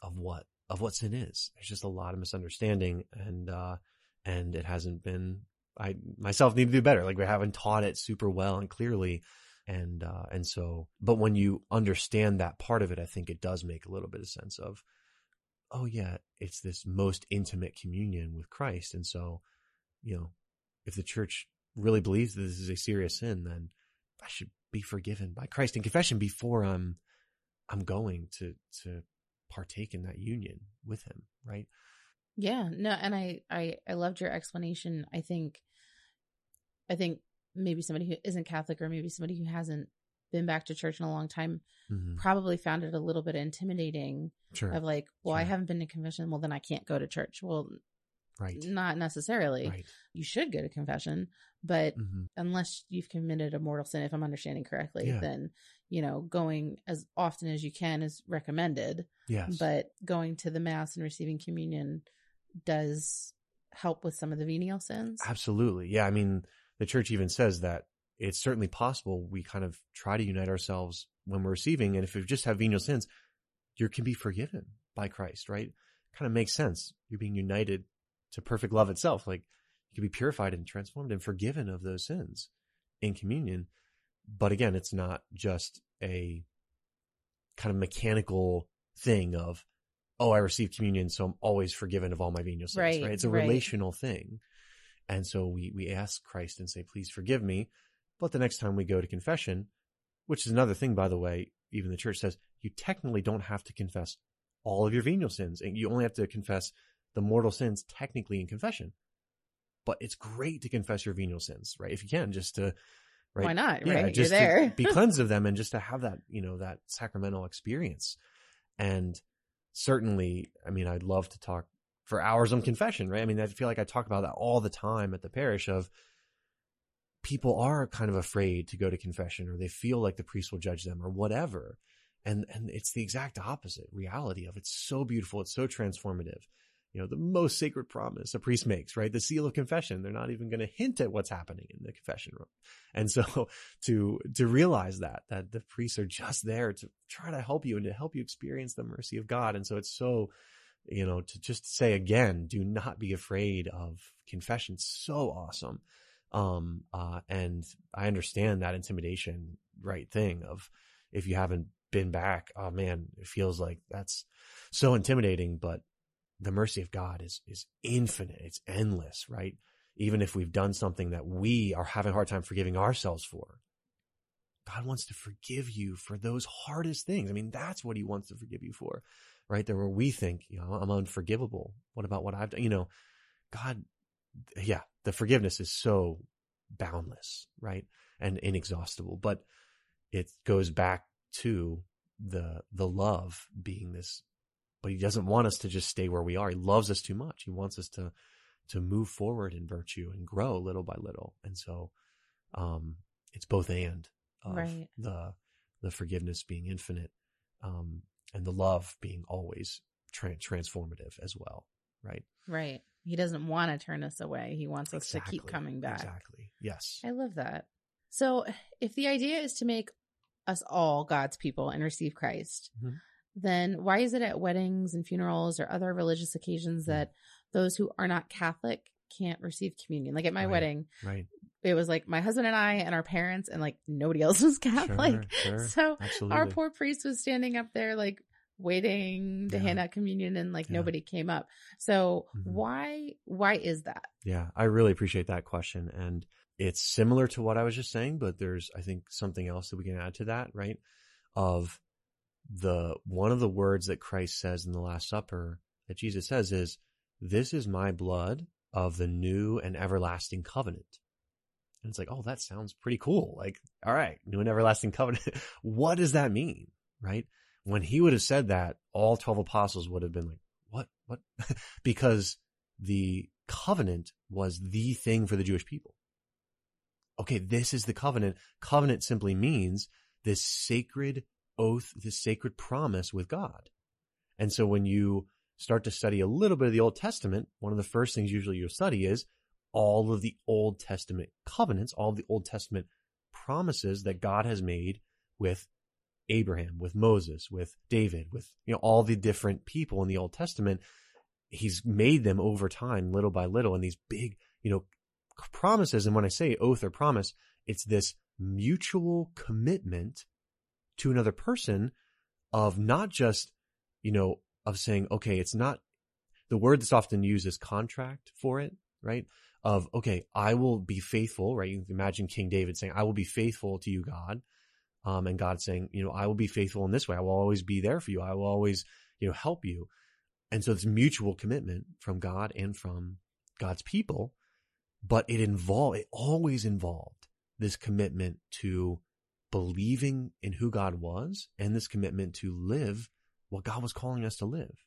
of what of what sin is. There's just a lot of misunderstanding and uh and it hasn't been I myself need to do better. Like we haven't taught it super well and clearly. And, uh, and so, but when you understand that part of it, I think it does make a little bit of sense of, oh yeah, it's this most intimate communion with Christ. And so, you know, if the church really believes that this is a serious sin, then I should be forgiven by Christ in confession before I'm, I'm going to, to partake in that union with him. Right.
Yeah, no, and I, I, I loved your explanation. I think, I think maybe somebody who isn't Catholic or maybe somebody who hasn't been back to church in a long time
Mhm.
probably found it a little bit intimidating
Sure.
of like, well, I haven't been to confession. Well, then I can't go to church. Well,
right.
not necessarily.
Right.
You should go to confession, but
hmm
unless you've committed a mortal sin, if I'm understanding correctly,
Yeah.
then, you know, going as often as you can is recommended.
Yes.
But going to the mass and receiving communion does help with some of the venial sins.
Absolutely. Yeah. I mean, the church even says that it's certainly possible we kind of try to unite ourselves when we're receiving. And if you just have venial sins, you can be forgiven by Christ, right? Kind of makes sense. You're being united to perfect love itself. Like you can be purified and transformed and forgiven of those sins in communion. But again, it's not just a kind of mechanical thing of, oh, I received communion, so I'm always forgiven of all my venial sins,
Right,
right? It's a
right.
relational thing. And so we, we ask Christ and say, please forgive me. But the next time we go to confession, which is another thing, by the way, even the church says you technically don't have to confess all of your venial sins and you only have to confess the mortal sins technically in confession. But it's great to confess your venial sins, right? If you can, just to, right?
Why not?
Yeah,
right? You're
just
there.
to be cleansed of them and just to have that, you know, that sacramental experience. And certainly, I mean, I'd love to talk for hours on confession, right? I mean, I feel like I talk about that all the time at the parish of people are kind of afraid to go to confession or they feel like the priest will judge them or whatever. And, and it's the exact opposite reality of it's so beautiful. It's so transformative. You know, the most sacred promise a priest makes, right? The seal of confession. They're not even going to hint at what's happening in the confession room. And so to, to realize that, that the priests are just there to try to help you and to help you experience the mercy of God. And so it's so, you know, to just say again, do not be afraid of confession. So awesome. Um, uh, and I understand that intimidation, right thing of if you haven't been back, oh man, it feels like that's so intimidating, but the mercy of God is, is infinite. It's endless, right? Even if we've done something that we are having a hard time forgiving ourselves for, God wants to forgive you for those hardest things. I mean, that's what he wants to forgive you for, right? There where we think, you know, I'm unforgivable. What about what I've done? You know, God, yeah, the forgiveness is so boundless, right? And inexhaustible, but it goes back to the, the love being this, but he doesn't want us to just stay where we are. He loves us too much. He wants us to, to move forward in virtue and grow little by little. And so, um, it's both and of
Right.
the, the forgiveness being infinite, um, and the love being always tra- transformative as well. Right.
Right. He doesn't want to turn us away. He wants us to keep coming back.
Exactly. Yes.
I love that. So, if the idea is to make us all God's people and receive Christ,
Mhm.
Then why is it at weddings and funerals or other religious occasions
Hmm.
that those who are not Catholic can't receive communion? Like at my
Right.
wedding,
Right.
it was like my husband and I and our parents, and like nobody else was Catholic.
Sure, sure.
So,
Absolutely.
our poor priest was standing up there like waiting to
Yeah.
hand out communion and like
Yeah.
nobody came up. So
Mhm.
why why is that?
Yeah, I really appreciate that question. And it's similar to what I was just saying, but there's, I think, something else that we can add to that, right? Of the, one of the words that Christ says in the Last Supper that Jesus says is, this is my blood of the new and everlasting covenant. And it's like, oh, that sounds pretty cool. Like, all right, new and everlasting covenant. what does that mean? Right? When he would have said that, all 12 apostles would have been like, what, what? because the covenant was the thing for the Jewish people. Okay, this is the covenant. Covenant simply means this sacred oath, this sacred promise with God. And so when you start to study a little bit of the Old Testament, one of the first things usually you'll study is all of the Old Testament covenants, all of the Old Testament promises that God has made with Abraham, with Moses, with David, with, you know, all the different people in the Old Testament. He's made them over time, little by little, and these big, you know, promises. And when I say oath or promise, it's this mutual commitment to another person of not just, you know, of saying, okay, it's not the word that's often used as contract for it, right? Of, okay, I will be faithful, right? You imagine King David saying, I will be faithful to you, God. Um, and God saying, you know, I will be faithful in this way. I will always be there for you. I will always, you know, help you. And so it's mutual commitment from God and from God's people, but it involved, it always involved this commitment to believing in who God was and this commitment to live what God was calling us to live.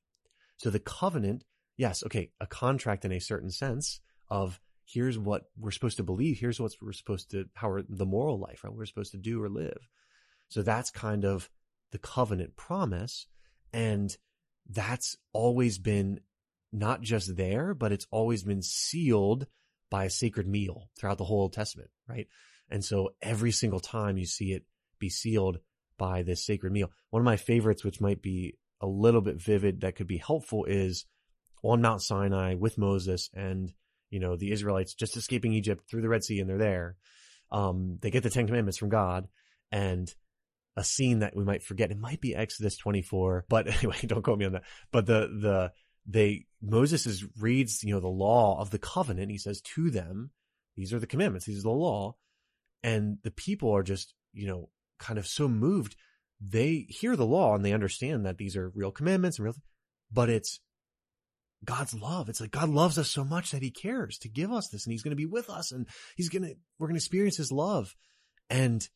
So the covenant, yes, okay, a contract in a certain sense of here's what we're supposed to believe, here's what we're supposed to, how we're, the moral life, right? We're supposed to do or live. So that's kind of the covenant promise. And that's always been not just there, but it's always been sealed by a sacred meal throughout the whole Old Testament, right? And so every single time you see it be sealed by this sacred meal. One of my favorites, which might be a little bit vivid that could be helpful is on Mount Sinai with Moses and, you know, the Israelites just escaping Egypt through the Red Sea and they're there. Um, they get the Ten Commandments from God and a scene that we might forget. It might be Exodus 24, but anyway, don't quote me on that. But the, the, they, Moses is, reads, you know, the law of the covenant. He says to them, these are the commandments. These are the law and the people are just, you know, kind of so moved. They hear the law and they understand that these are real commandments and real, but it's God's love. It's like God loves us so much that he cares to give us this and he's going to be with us and he's going to, we're going to experience his love. And,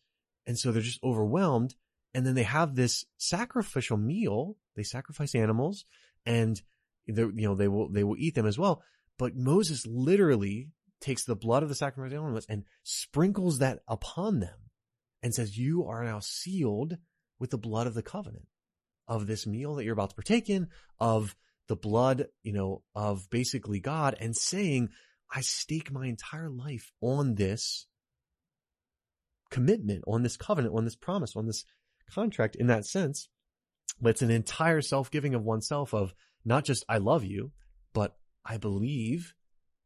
and so they're just overwhelmed. And then they have this sacrificial meal. They sacrifice animals and they you know, they will, they will eat them as well. But Moses literally takes the blood of the sacrificial elements and sprinkles that upon them and says, you are now sealed with the blood of the covenant of this meal that you're about to partake in, of the blood, you know, of basically God and saying, I stake my entire life on this commitment, on this covenant, on this promise, on this contract in that sense. But it's an entire self-giving of oneself of not just I love you, but I believe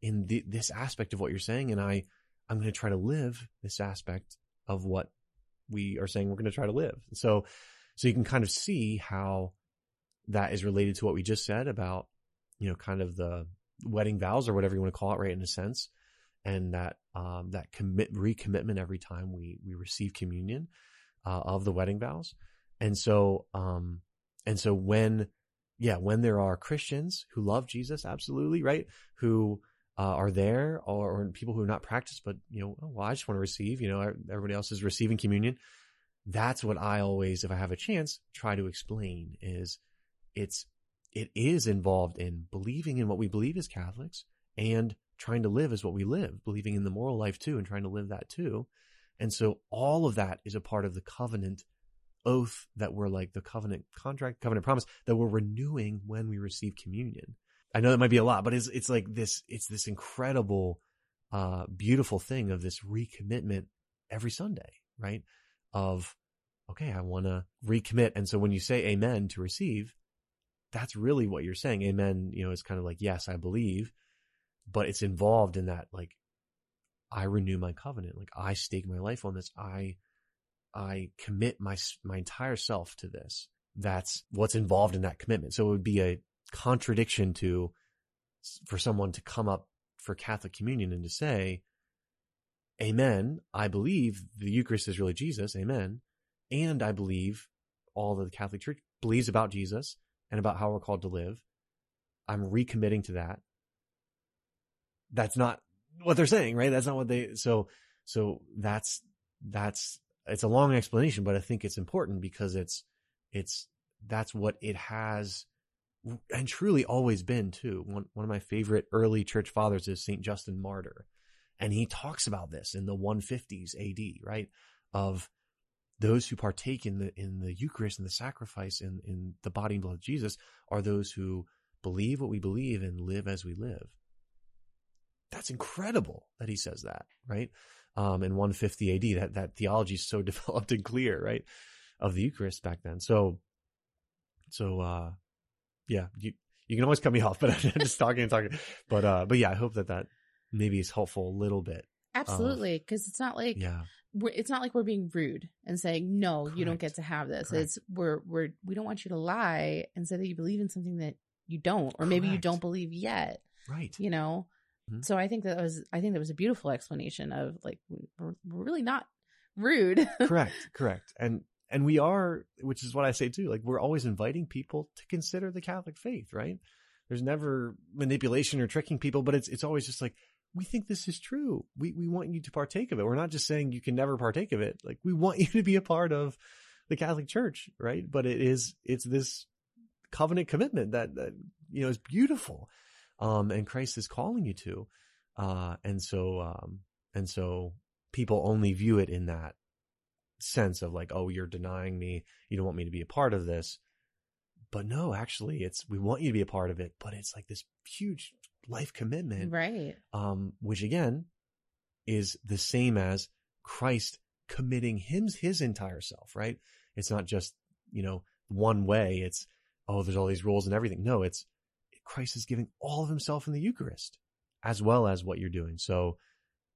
in this aspect of what you're saying, and I I'm going to try to live this aspect of what we are saying we're going to try to live. So so you can kind of see how that is related to what we just said about you know kind of the wedding vows or whatever you want to call it, right? In a sense, and that um, that commit recommitment every time we we receive communion uh, of the wedding vows, and so um and so when yeah when there are Christians who love Jesus absolutely right who uh, are there or, or, people who have not practiced, but you know, oh, well, I just want to receive, you know, everybody else is receiving communion. That's what I always, if I have a chance, try to explain is it's, it is involved in believing in what we believe as Catholics and trying to live as what we live, believing in the moral life too and trying to live that too. And so all of that is a part of the covenant oath that we're like the covenant contract, covenant promise that we're renewing when we receive communion. I know that might be a lot, but it's it's like this it's this incredible uh beautiful thing of this recommitment every Sunday, right? Of okay, I want to recommit. And so when you say amen to receive, that's really what you're saying. Amen, you know, is kind of like yes, I believe, but it's involved in that like I renew my covenant, like I stake my life on this. I I commit my my entire self to this. That's what's involved in that commitment. So it would be a contradiction to for someone to come up for Catholic communion and to say, Amen, I believe the Eucharist is really Jesus, Amen. And I believe all that the Catholic Church believes about Jesus and about how we're called to live. I'm recommitting to that. That's not what they're saying, right? That's not what they, so, so that's, that's, it's a long explanation, but I think it's important because it's, it's, that's what it has and truly always been too. One, one of my favorite early church fathers is St. Justin Martyr. And he talks about this in the 150s AD, right? Of those who partake in the, in the Eucharist and the sacrifice in, in the body and blood of Jesus are those who believe what we believe and live as we live. That's incredible that he says that, right? Um, in 150 AD, that, that theology is so developed and clear, right? Of the Eucharist back then. So, so, uh, yeah, you you can always cut me off, but I'm just talking and talking. But uh, but yeah, I hope that that maybe is helpful a little bit.
Absolutely, because it's not like
yeah
we're, it's not like we're being rude and saying no you don't get to have this
Correct.
it's we're we're we don't want you to lie and say that you believe in something that you don't or maybe you don't believe yet
Right.
you know
Mhm.
so i think that was i think that was a beautiful explanation of like we're, we're really not rude
correct. Correct. And and we are, which is what I say too. Like we're always inviting people to consider the Catholic faith, right? There's never manipulation or tricking people, but it's it's always just like we think this is true. We we want you to partake of it. We're not just saying you can never partake of it. Like we want you to be a part of the Catholic Church, right? But it is it's this covenant commitment that that you know is beautiful, um, and Christ is calling you to, uh, and so um, and so people only view it in that sense of like, oh, you're denying me, you don't want me to be a part of this. But no, actually, it's we want you to be a part of it, but it's like this huge life commitment
right
um, which again is the same as Christ committing him his entire self, right? It's not just, you know, one way. It's, oh, there's all these rules and everything. No, it's Christ is giving all of himself in the Eucharist as well as what you're doing. So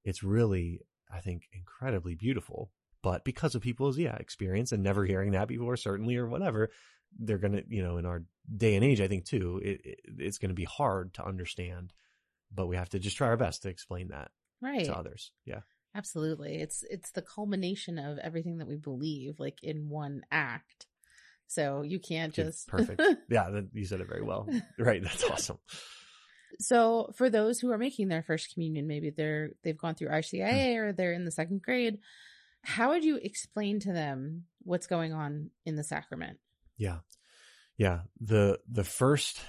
it's really, I think, incredibly beautiful. But because of people's, yeah, experience and never hearing that before, certainly, or whatever, they're going to, you know, in our day and age, I think too, it, it, it's going to be hard to understand, but we have to just try our best to explain that
right
to others. Yeah.
absolutely it's it's the culmination of everything that we believe like in one act so you can't just
perfect. Yeah. You said it very well. Right. That's awesome.
So for those who are making their first communion, maybe they're they've gone through. RCIA or they're in the second grade, how would you explain to them what's going on in the sacrament?
Yeah. Yeah. The, the first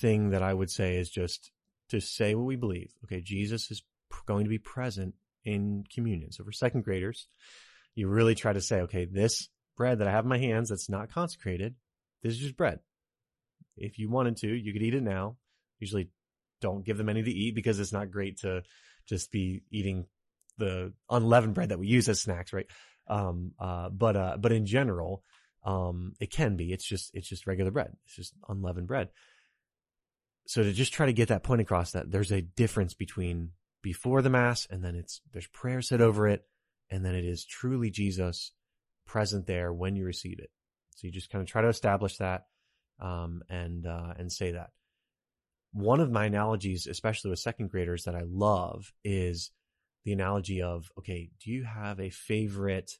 thing that I would say is just to say what we believe. Okay. Jesus is going to be present in communion. So for second graders, you really try to say, okay, this bread that I have in my hands that's not consecrated, this is just bread. If you wanted to, you could eat it now. Usually don't give them any to eat because it's not great to just be eating the unleavened bread that we use as snacks, right? Um, uh, but, uh, but in general, um, it can be. It's just it's just regular bread. It's just unleavened bread. So to just try to get that point across that there's a difference between before the mass and then it's there's prayer said over it, and then it is truly Jesus present there when you receive it. So you just kind of try to establish that um, and uh, and say that. One of my analogies, especially with second graders, that I love is the analogy of okay, do you have a favorite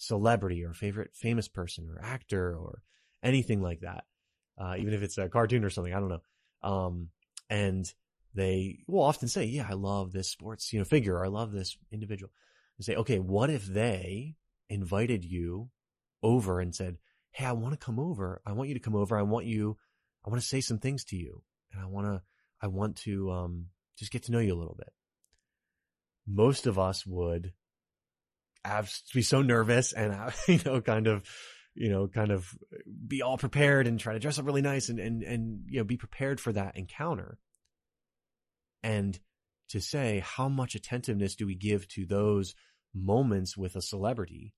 celebrity or favorite famous person or actor or anything like that. Uh, even if it's a cartoon or something, I don't know. Um, and they will often say, yeah, I love this sports, you know, figure, or I love this individual. And say, okay, what if they invited you over and said, Hey, I want to come over. I want you to come over. I want you, I want to say some things to you and I want to, I want to, um, just get to know you a little bit. Most of us would have be so nervous and you know kind of you know kind of be all prepared and try to dress up really nice and and and you know be prepared for that encounter. And to say how much attentiveness do we give to those moments with a celebrity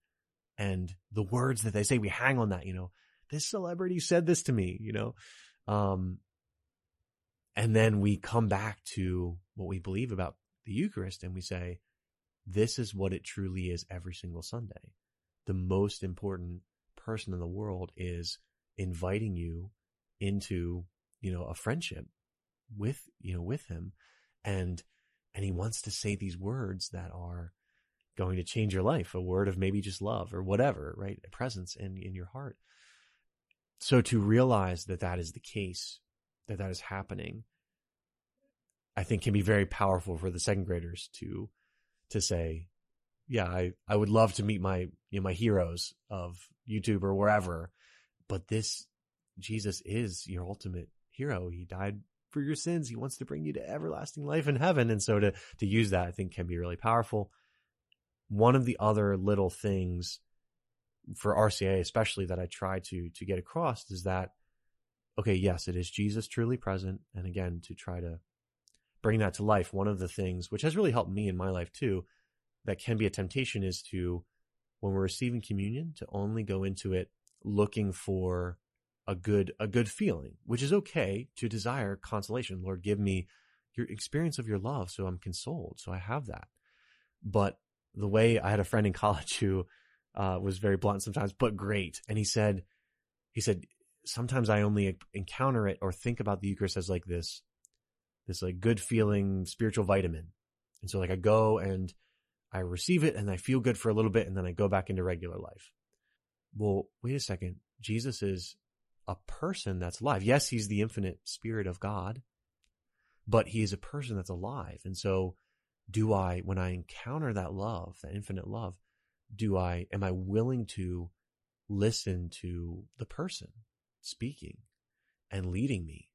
and the words that they say we hang on that you know this celebrity said this to me you know? Um and then we come back to what we believe about the eucharist and we say this is what it truly is every single Sunday. The most important person in the world is inviting you into, you know, a friendship with, you know, with him. And, and he wants to say these words that are going to change your life, a word of maybe just love or whatever, right? A presence in, in your heart. So to realize that that is the case, that that is happening, I think can be very powerful for the second graders to, to say, yeah, I, I would love to meet my, you know, my heroes of YouTube or wherever, but this Jesus is your ultimate hero. He died for your sins. He wants to bring you to everlasting life in heaven. And so to, to use that, I think can be really powerful. One of the other little things for RCIA, especially that I try to, to get across is that, okay, yes, it is Jesus truly present. And again, to try to bring that to life, one of the things which has really helped me in my life too, that can be a temptation is to, when we're receiving communion, to only go into it looking for a good, a good feeling, which is okay to desire consolation. Lord, give me your experience of your love. So I'm consoled. So I have that. But the way I had a friend in college who uh, was very blunt sometimes, but great. And he said, he said, sometimes I only encounter it or think about the Eucharist as like this, this like good feeling spiritual vitamin. And so like I go and I receive it and I feel good for a little bit and then I go back into regular life. Well, wait a second. Jesus is a person that's alive. Yes, he's the infinite spirit of God, but he is a person that's alive. And so do I, when I encounter that love, that infinite love, do I, am I willing to listen to the person speaking and leading me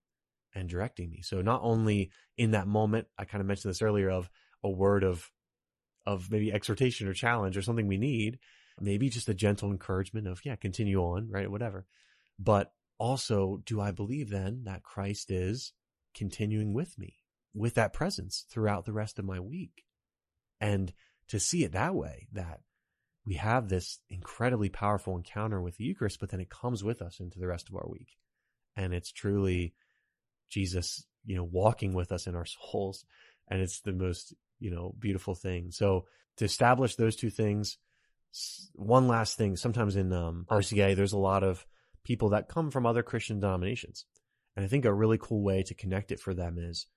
and directing me? So not only in that moment, I kind of mentioned this earlier of a word of, of maybe exhortation or challenge or something we need, maybe just a gentle encouragement of, yeah, continue on, right? Whatever. But also, do I believe then that Christ is continuing with me, with that presence throughout the rest of my week? And to see it that way, that we have this incredibly powerful encounter with the Eucharist, but then it comes with us into the rest of our week. And it's truly Jesus, you know, walking with us in our souls. And it's the most, you know, beautiful thing. So to establish those two things, one last thing, sometimes in um, RCIA, there's a lot of people that come from other Christian denominations. And I think a really cool way to connect it for them is,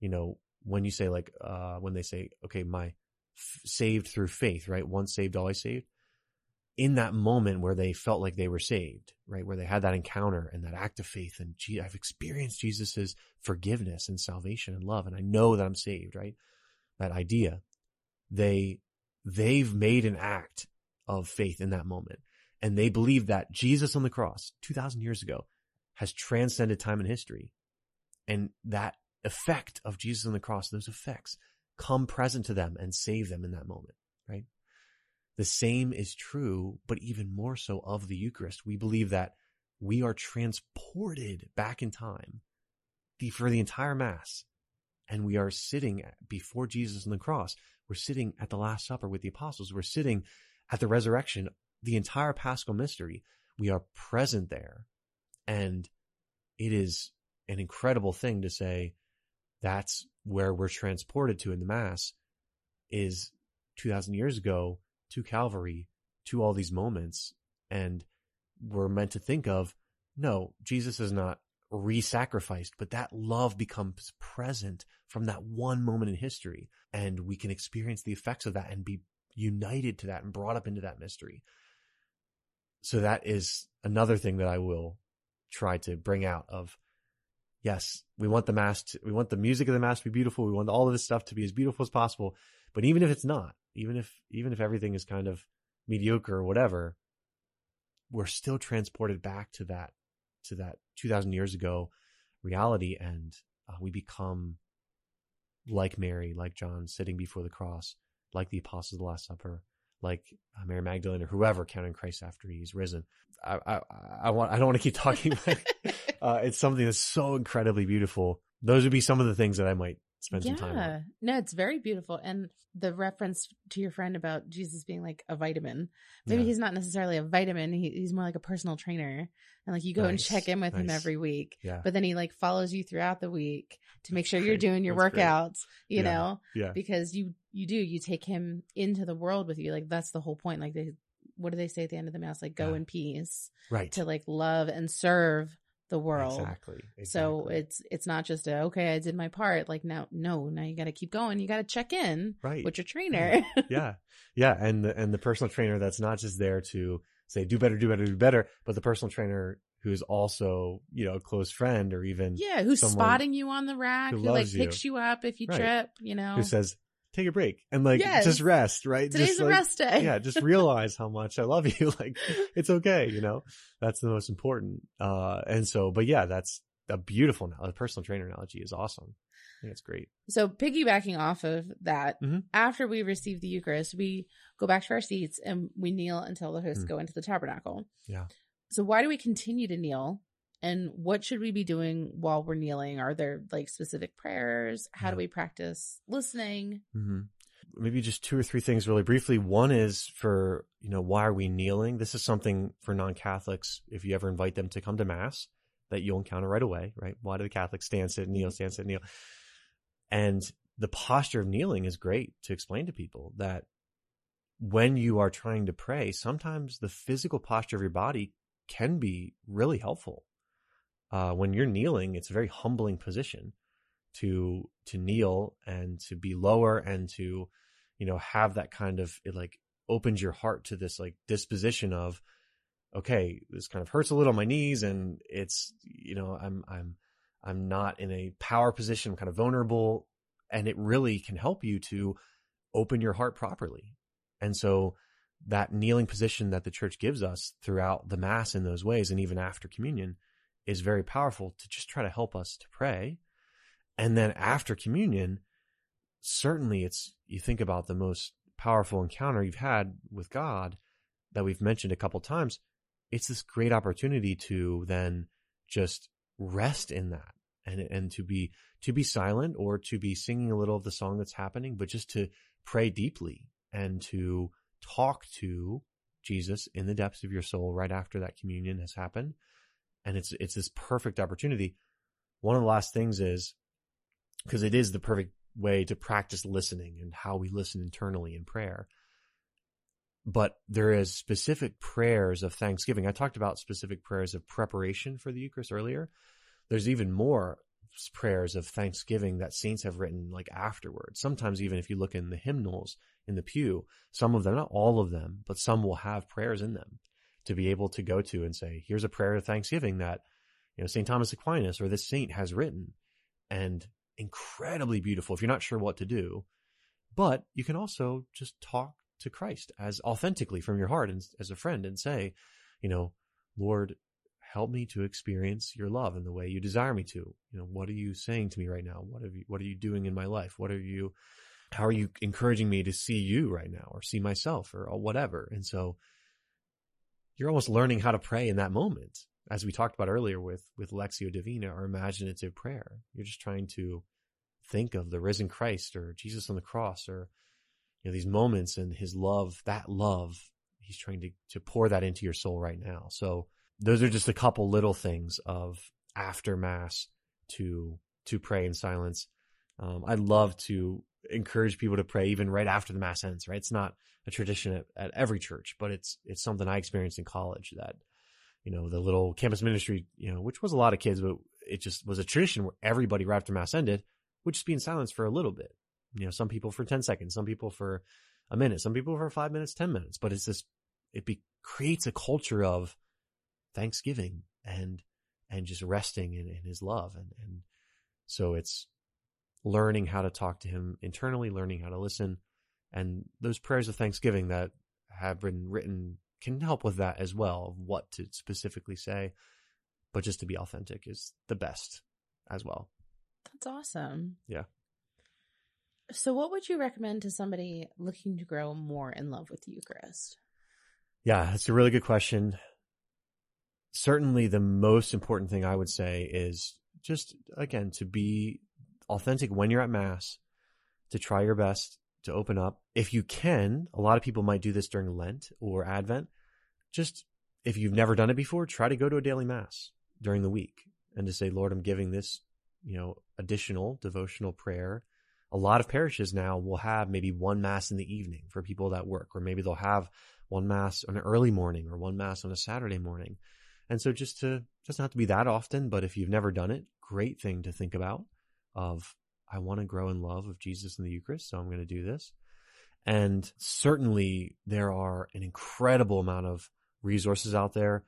you know, when you say like, uh, when they say, okay, my f- saved through faith, right? Once saved, always saved. In that moment where they felt like they were saved, right? Where they had that encounter and that act of faith and gee, I've experienced Jesus's forgiveness and salvation and love. And I know that I'm saved, right? That idea. They, they've made an act of faith in that moment. And they believe that Jesus on the cross 2000 years ago has transcended time and history. And that effect of Jesus on the cross, those effects come present to them and save them in that moment? The same is true, but even more so of the Eucharist. We believe that we are transported back in time for the entire Mass. And we are sitting before Jesus on the cross. We're sitting at the Last Supper with the apostles. We're sitting at the resurrection, the entire Paschal mystery. We are present there. And it is an incredible thing to say that's where we're transported to in the Mass is 2000 years ago to Calvary, to all these moments. And we're meant to think of, no, Jesus is not re-sacrificed, but that love becomes present from that one moment in history. And we can experience the effects of that and be united to that and brought up into that mystery. So that is another thing that I will try to bring out of yes, we want the mass to, we want the music of the mass to be beautiful. We want all of this stuff to be as beautiful as possible. But even if it's not, even if even if everything is kind of mediocre or whatever, we're still transported back to that to that 2000 years ago reality and uh, we become like Mary, like John sitting before the cross, like the apostles of the Last Supper, like uh, Mary Magdalene or whoever counting Christ after he's risen. I, I, I want, I don't want to keep talking. But, uh, it's something that's so incredibly beautiful. Those would be some of the things that I might spend
yeah.
some time.
No, it's very beautiful. And the reference to your friend about Jesus being like a vitamin, maybe
Yeah.
he's not necessarily a vitamin. He, he's more like a personal trainer. And like you go and check in with him every week.
Yeah.
But then he like follows you throughout the week to make sure you're doing your
That's great.
workouts, you
Yeah.
know,
Yeah.
because you, you do, you take him into the world with you. Like that's the whole point. Like they, what do they say at the end of the mass? Like go in peace
Right.
to like love and serve the world.
Exactly.
So it's it's not just a okay, I did my part. Like now, no, now you got to keep going. You got to check in
right.
with your trainer.
yeah. Yeah. And the, and the personal trainer that's not just there to say, do better, do better, do better, but the personal trainer who's also, you know, a close friend or even
yeah, who's spotting you on the rack?
who
Who, like
you.
picks you up if you
Right.
trip? You know,
who says, take a break and like
Yes.
just rest, right?
today's
just
a
like,
rest day.
yeah, just realize how much I love you. Like it's okay, you know, that's the most important. Uh, and so, but yeah, that's a beautiful now. The personal trainer analogy is awesome. I think it's great.
So piggybacking off of that,
Mhm.
after we receive the Eucharist, we go back to our seats and we kneel until the hosts
Mm.
go into the tabernacle.
Yeah.
So why do we continue to kneel? And what should we be doing while we're kneeling? Are there like specific prayers? How
Yeah.
do we practice listening?
hmm Maybe just two or three things really briefly. One is for, you know, why are we kneeling? This is something for non-Catholics. If you ever invite them to come to mass that you'll encounter right away, right? Why do the Catholics stand, sit, kneel, stand, sit, kneel? And the posture of kneeling is great to explain to people that when you are trying to pray, sometimes the physical posture of your body can be really helpful. Uh, when you're kneeling, it's a very humbling position to to kneel and to be lower and to you know have that kind of it like opens your heart to this like disposition of okay this kind of hurts a little on my knees and it's you know i'm i'm i'm not in a power position i'm kind of vulnerable and it really can help you to open your heart properly. And so that kneeling position that the church gives us throughout the mass in those ways and even after communion is very powerful to just try to help us to pray. And then after communion certainly it's you think about the most powerful encounter you've had with God that we've mentioned a couple times. It's this great opportunity to then just rest in that and and to be to be silent or to be singing a little of the song that's happening but just to pray deeply and to talk to Jesus in the depths of your soul right after that communion has happened and it's it's this perfect opportunity one of the last things is because it is the perfect way to practice listening and how we listen internally in prayer. But there is specific prayers of thanksgiving. I talked about specific prayers of preparation for the Eucharist earlier. There's even more prayers of thanksgiving that saints have written like afterwards. Sometimes even if you look in the hymnals in the pew, some of them, not all of them, but some will have prayers in them to be able to go to and say, here's a prayer of thanksgiving that, you know, St. Thomas Aquinas or this saint has written. And incredibly beautiful if you're not sure what to do. But you can also just talk to Christ as authentically from your heart and as a friend and say, you know, Lord, help me to experience your love in the way you desire me to. You know, what are you saying to me right now? What have you, what are you doing in my life? What are you, how are you encouraging me to see you right now or see myself or, or whatever? And so you're almost learning how to pray in that moment as we talked about earlier with with Lectio Divina or imaginative prayer. You're just trying to think of the risen Christ or Jesus on the cross or you know these moments and his love, that love, he's trying to to pour that into your soul right now. So those are just a couple little things of after mass to to pray in silence. Um, I love to encourage people to pray even right after the mass ends. Right, it's not a tradition at, at every church, but it's it's something I experienced in college that you know, the little campus ministry, you know, which was a lot of kids, but it just was a tradition where everybody right after mass ended would just be in silence for a little bit. You know, some people for 10 seconds, some people for a minute, some people for five minutes, 10 minutes, but it's this, it be, creates a culture of thanksgiving and, and just resting in, in his love. And, and so it's learning how to talk to him internally, learning how to listen. And those prayers of thanksgiving that have been written can help with that as well, of what to specifically say. But just to be authentic is the best as well.
That's awesome.
Yeah.
So, what would you recommend to somebody looking to grow more in love with the Eucharist?
Yeah, that's a really good question. Certainly, the most important thing I would say is just, again, to be authentic when you're at Mass, to try your best to open up. If you can, a lot of people might do this during Lent or Advent. Just if you've never done it before, try to go to a daily mass during the week and to say, Lord, I'm giving this, you know, additional devotional prayer. A lot of parishes now will have maybe one mass in the evening for people that work, or maybe they'll have one mass on an early morning or one mass on a Saturday morning. And so just to, doesn't have to be that often, but if you've never done it, great thing to think about of I want to grow in love of Jesus and the Eucharist, so I'm going to do this. And certainly there are an incredible amount of resources out there.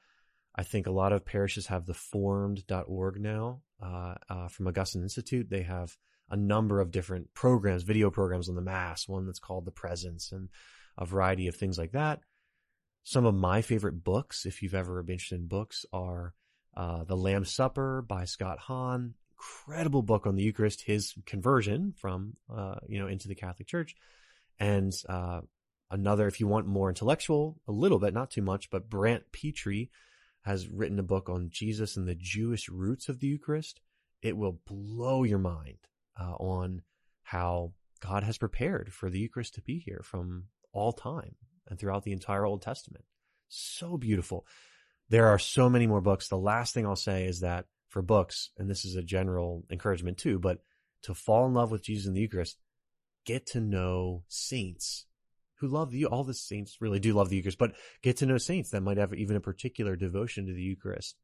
I think a lot of parishes have the formed.org now uh, uh, from Augustine Institute. They have a number of different programs, video programs on the Mass, one that's called The Presence, and a variety of things like that. Some of my favorite books, if you've ever been interested in books, are uh, The Lamb's Supper by Scott Hahn incredible book on the Eucharist, his conversion from, uh, you know, into the Catholic Church. And, uh, another, if you want more intellectual, a little bit, not too much, but Brant Pitre has written a book on Jesus and the Jewish roots of the Eucharist. It will blow your mind, uh, on how God has prepared for the Eucharist to be here from all time and throughout the entire Old Testament. So beautiful. There are so many more books. The last thing I'll say is that for books, and this is a general encouragement too, but to fall in love with Jesus in the Eucharist, get to know saints who love the all the saints really do love the Eucharist, but get to know saints that might have even a particular devotion to the Eucharist.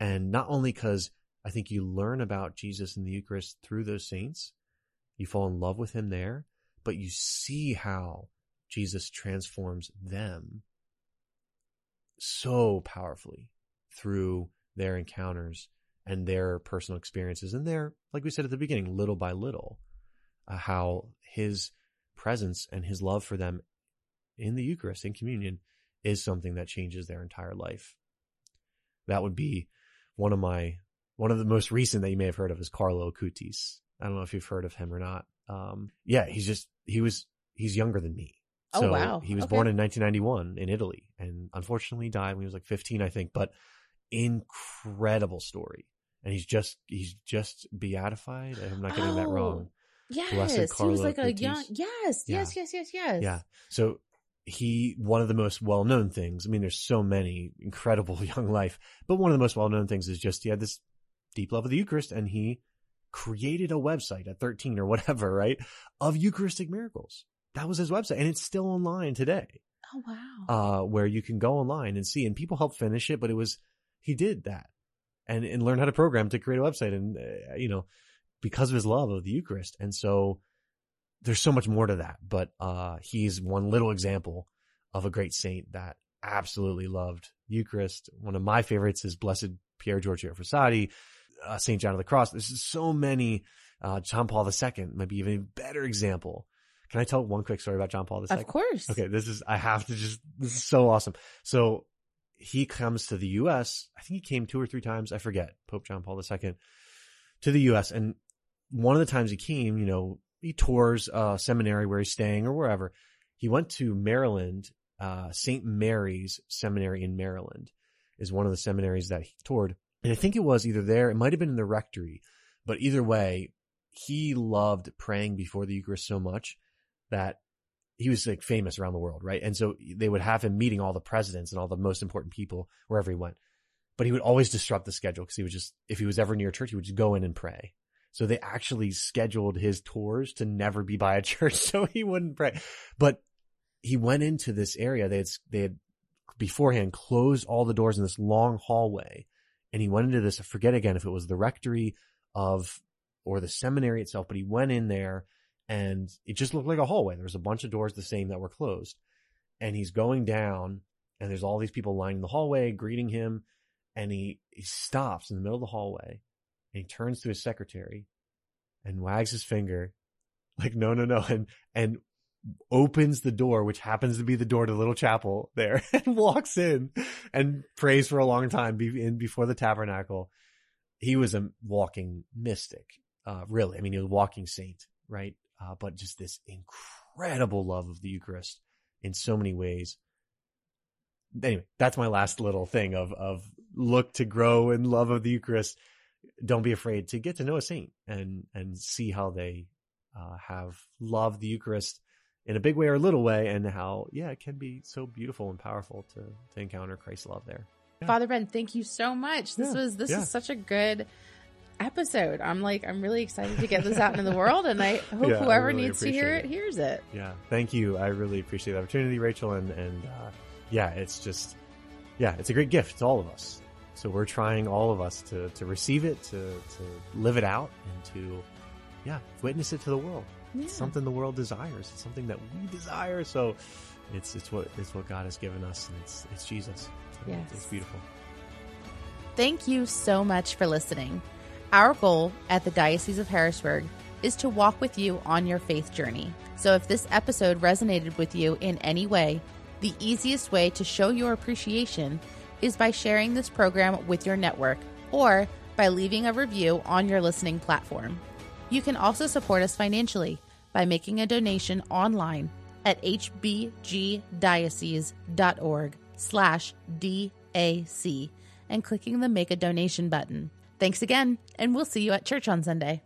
And not only because I think you learn about Jesus in the Eucharist through those saints, you fall in love with him there, but you see how Jesus transforms them so powerfully through their encounters and their personal experiences. And their, like we said at the beginning, little by little, uh, how his presence and his love for them in the Eucharist, in communion, is something that changes their entire life. That would be one of my, one of the most recent that you may have heard of is Carlo Acutis. I don't know if you've heard of him or not. Um, yeah, he's just, he was, he's younger than me.
Oh, wow.
He was
Okay.
born in 1991 in Italy and unfortunately died when he was like 15, I think, but incredible story. And he's just, he's just beatified. I'm not getting that
Oh,
wrong.
Yes, he was like a young. Yes,
Yeah.
yes, yes, yes, yes.
Yeah. So he, one of the most well known things, I mean, there's so many incredible young life, but one of the most well known things is just he had this deep love of the Eucharist and he created a website at 13 or whatever, right? Of Eucharistic miracles. That was his website and it's still online today,
Oh wow.
uh, where you can go online and see and people helped finish it, but it was, he did that and, and learn how to program to create a website and, uh, you know, because of his love of the Eucharist. And so there's so much more to that, but, uh, he's one little example of a great saint that absolutely loved Eucharist. One of my favorites is Blessed Pier Giorgio Frassati, uh, Saint John of the Cross. There's so many, uh, John Paul II might be even a better example. Can I tell one quick story about John Paul II?
of course.
Okay, this is I have to just this is so awesome. So he comes to the US. I think he came two or three times, I forget, Pope John Paul II to the US and one of the times he came, you know, he tours a seminary where he's staying or wherever. He went to Maryland, uh St. Mary's Seminary in Maryland is one of the seminaries that he toured. And I think it was either there, it might have been in the rectory, but either way, he loved praying before the Eucharist so much that he was like famous around the world, right? And so they would have him meeting all the presidents and all the most important people wherever he went. But he would always disrupt the schedule because he would just, if he was ever near a church, he would just go in and pray. So they actually scheduled his tours to never be by a church so he wouldn't pray. But he went into this area. They had, they had beforehand closed all the doors in this long hallway. And he went into this, I forget again if it was the rectory of, or the seminary itself, but he went in there and it just looked like a hallway. There was a bunch of doors the same that were closed. And he's going down and there's all these people lining the hallway greeting him. And he, he stops in the middle of the hallway and he turns to his secretary and wags his finger like, no, no, no. And, and opens the door, which happens to be the door to the little chapel there and walks in and prays for a long time be, in before the tabernacle. He was a walking mystic. Uh, really. I mean, he was a walking saint, right? Uh, but just this incredible love of the Eucharist in so many ways. Anyway, that's my last little thing of, of look to grow in love of the Eucharist. Don't be afraid to get to know a saint and, and see how they, uh, have loved the Eucharist in a big way or a little way and how, yeah, it can be so beautiful and powerful to, to encounter Christ's love there. Yeah.
Father Ben, thank you so much. This
Yeah,
was this
yeah.
is such a good episode. I'm like I'm really excited to get this out into the world, and I hope
Yeah, I
whoever
really
needs to hear
appreciate
it hears it.
Yeah. Thank you. I really appreciate the opportunity, Rachel. And, and, uh, yeah, it's just, yeah, it's a great gift to all of us. So we're trying all of us to, to receive it, to, to live it out and to, yeah, witness it to the world.
Yeah.
It's something the world desires. It's something that we desire. So it's, it's what, it's what God has given us and it's, it's Jesus.
Yes.
It's beautiful.
Thank you so much for listening. Our goal at the Diocese of Harrisburg is to walk with you on your faith journey. So if this episode resonated with you in any way, the easiest way to show your appreciation is by sharing this program with your network or by leaving a review on your listening platform. You can also support us financially by making a donation online at hbgdiocese.org slash DAC and clicking the Make a Donation button. Thanks again, and we'll see you at church on Sunday.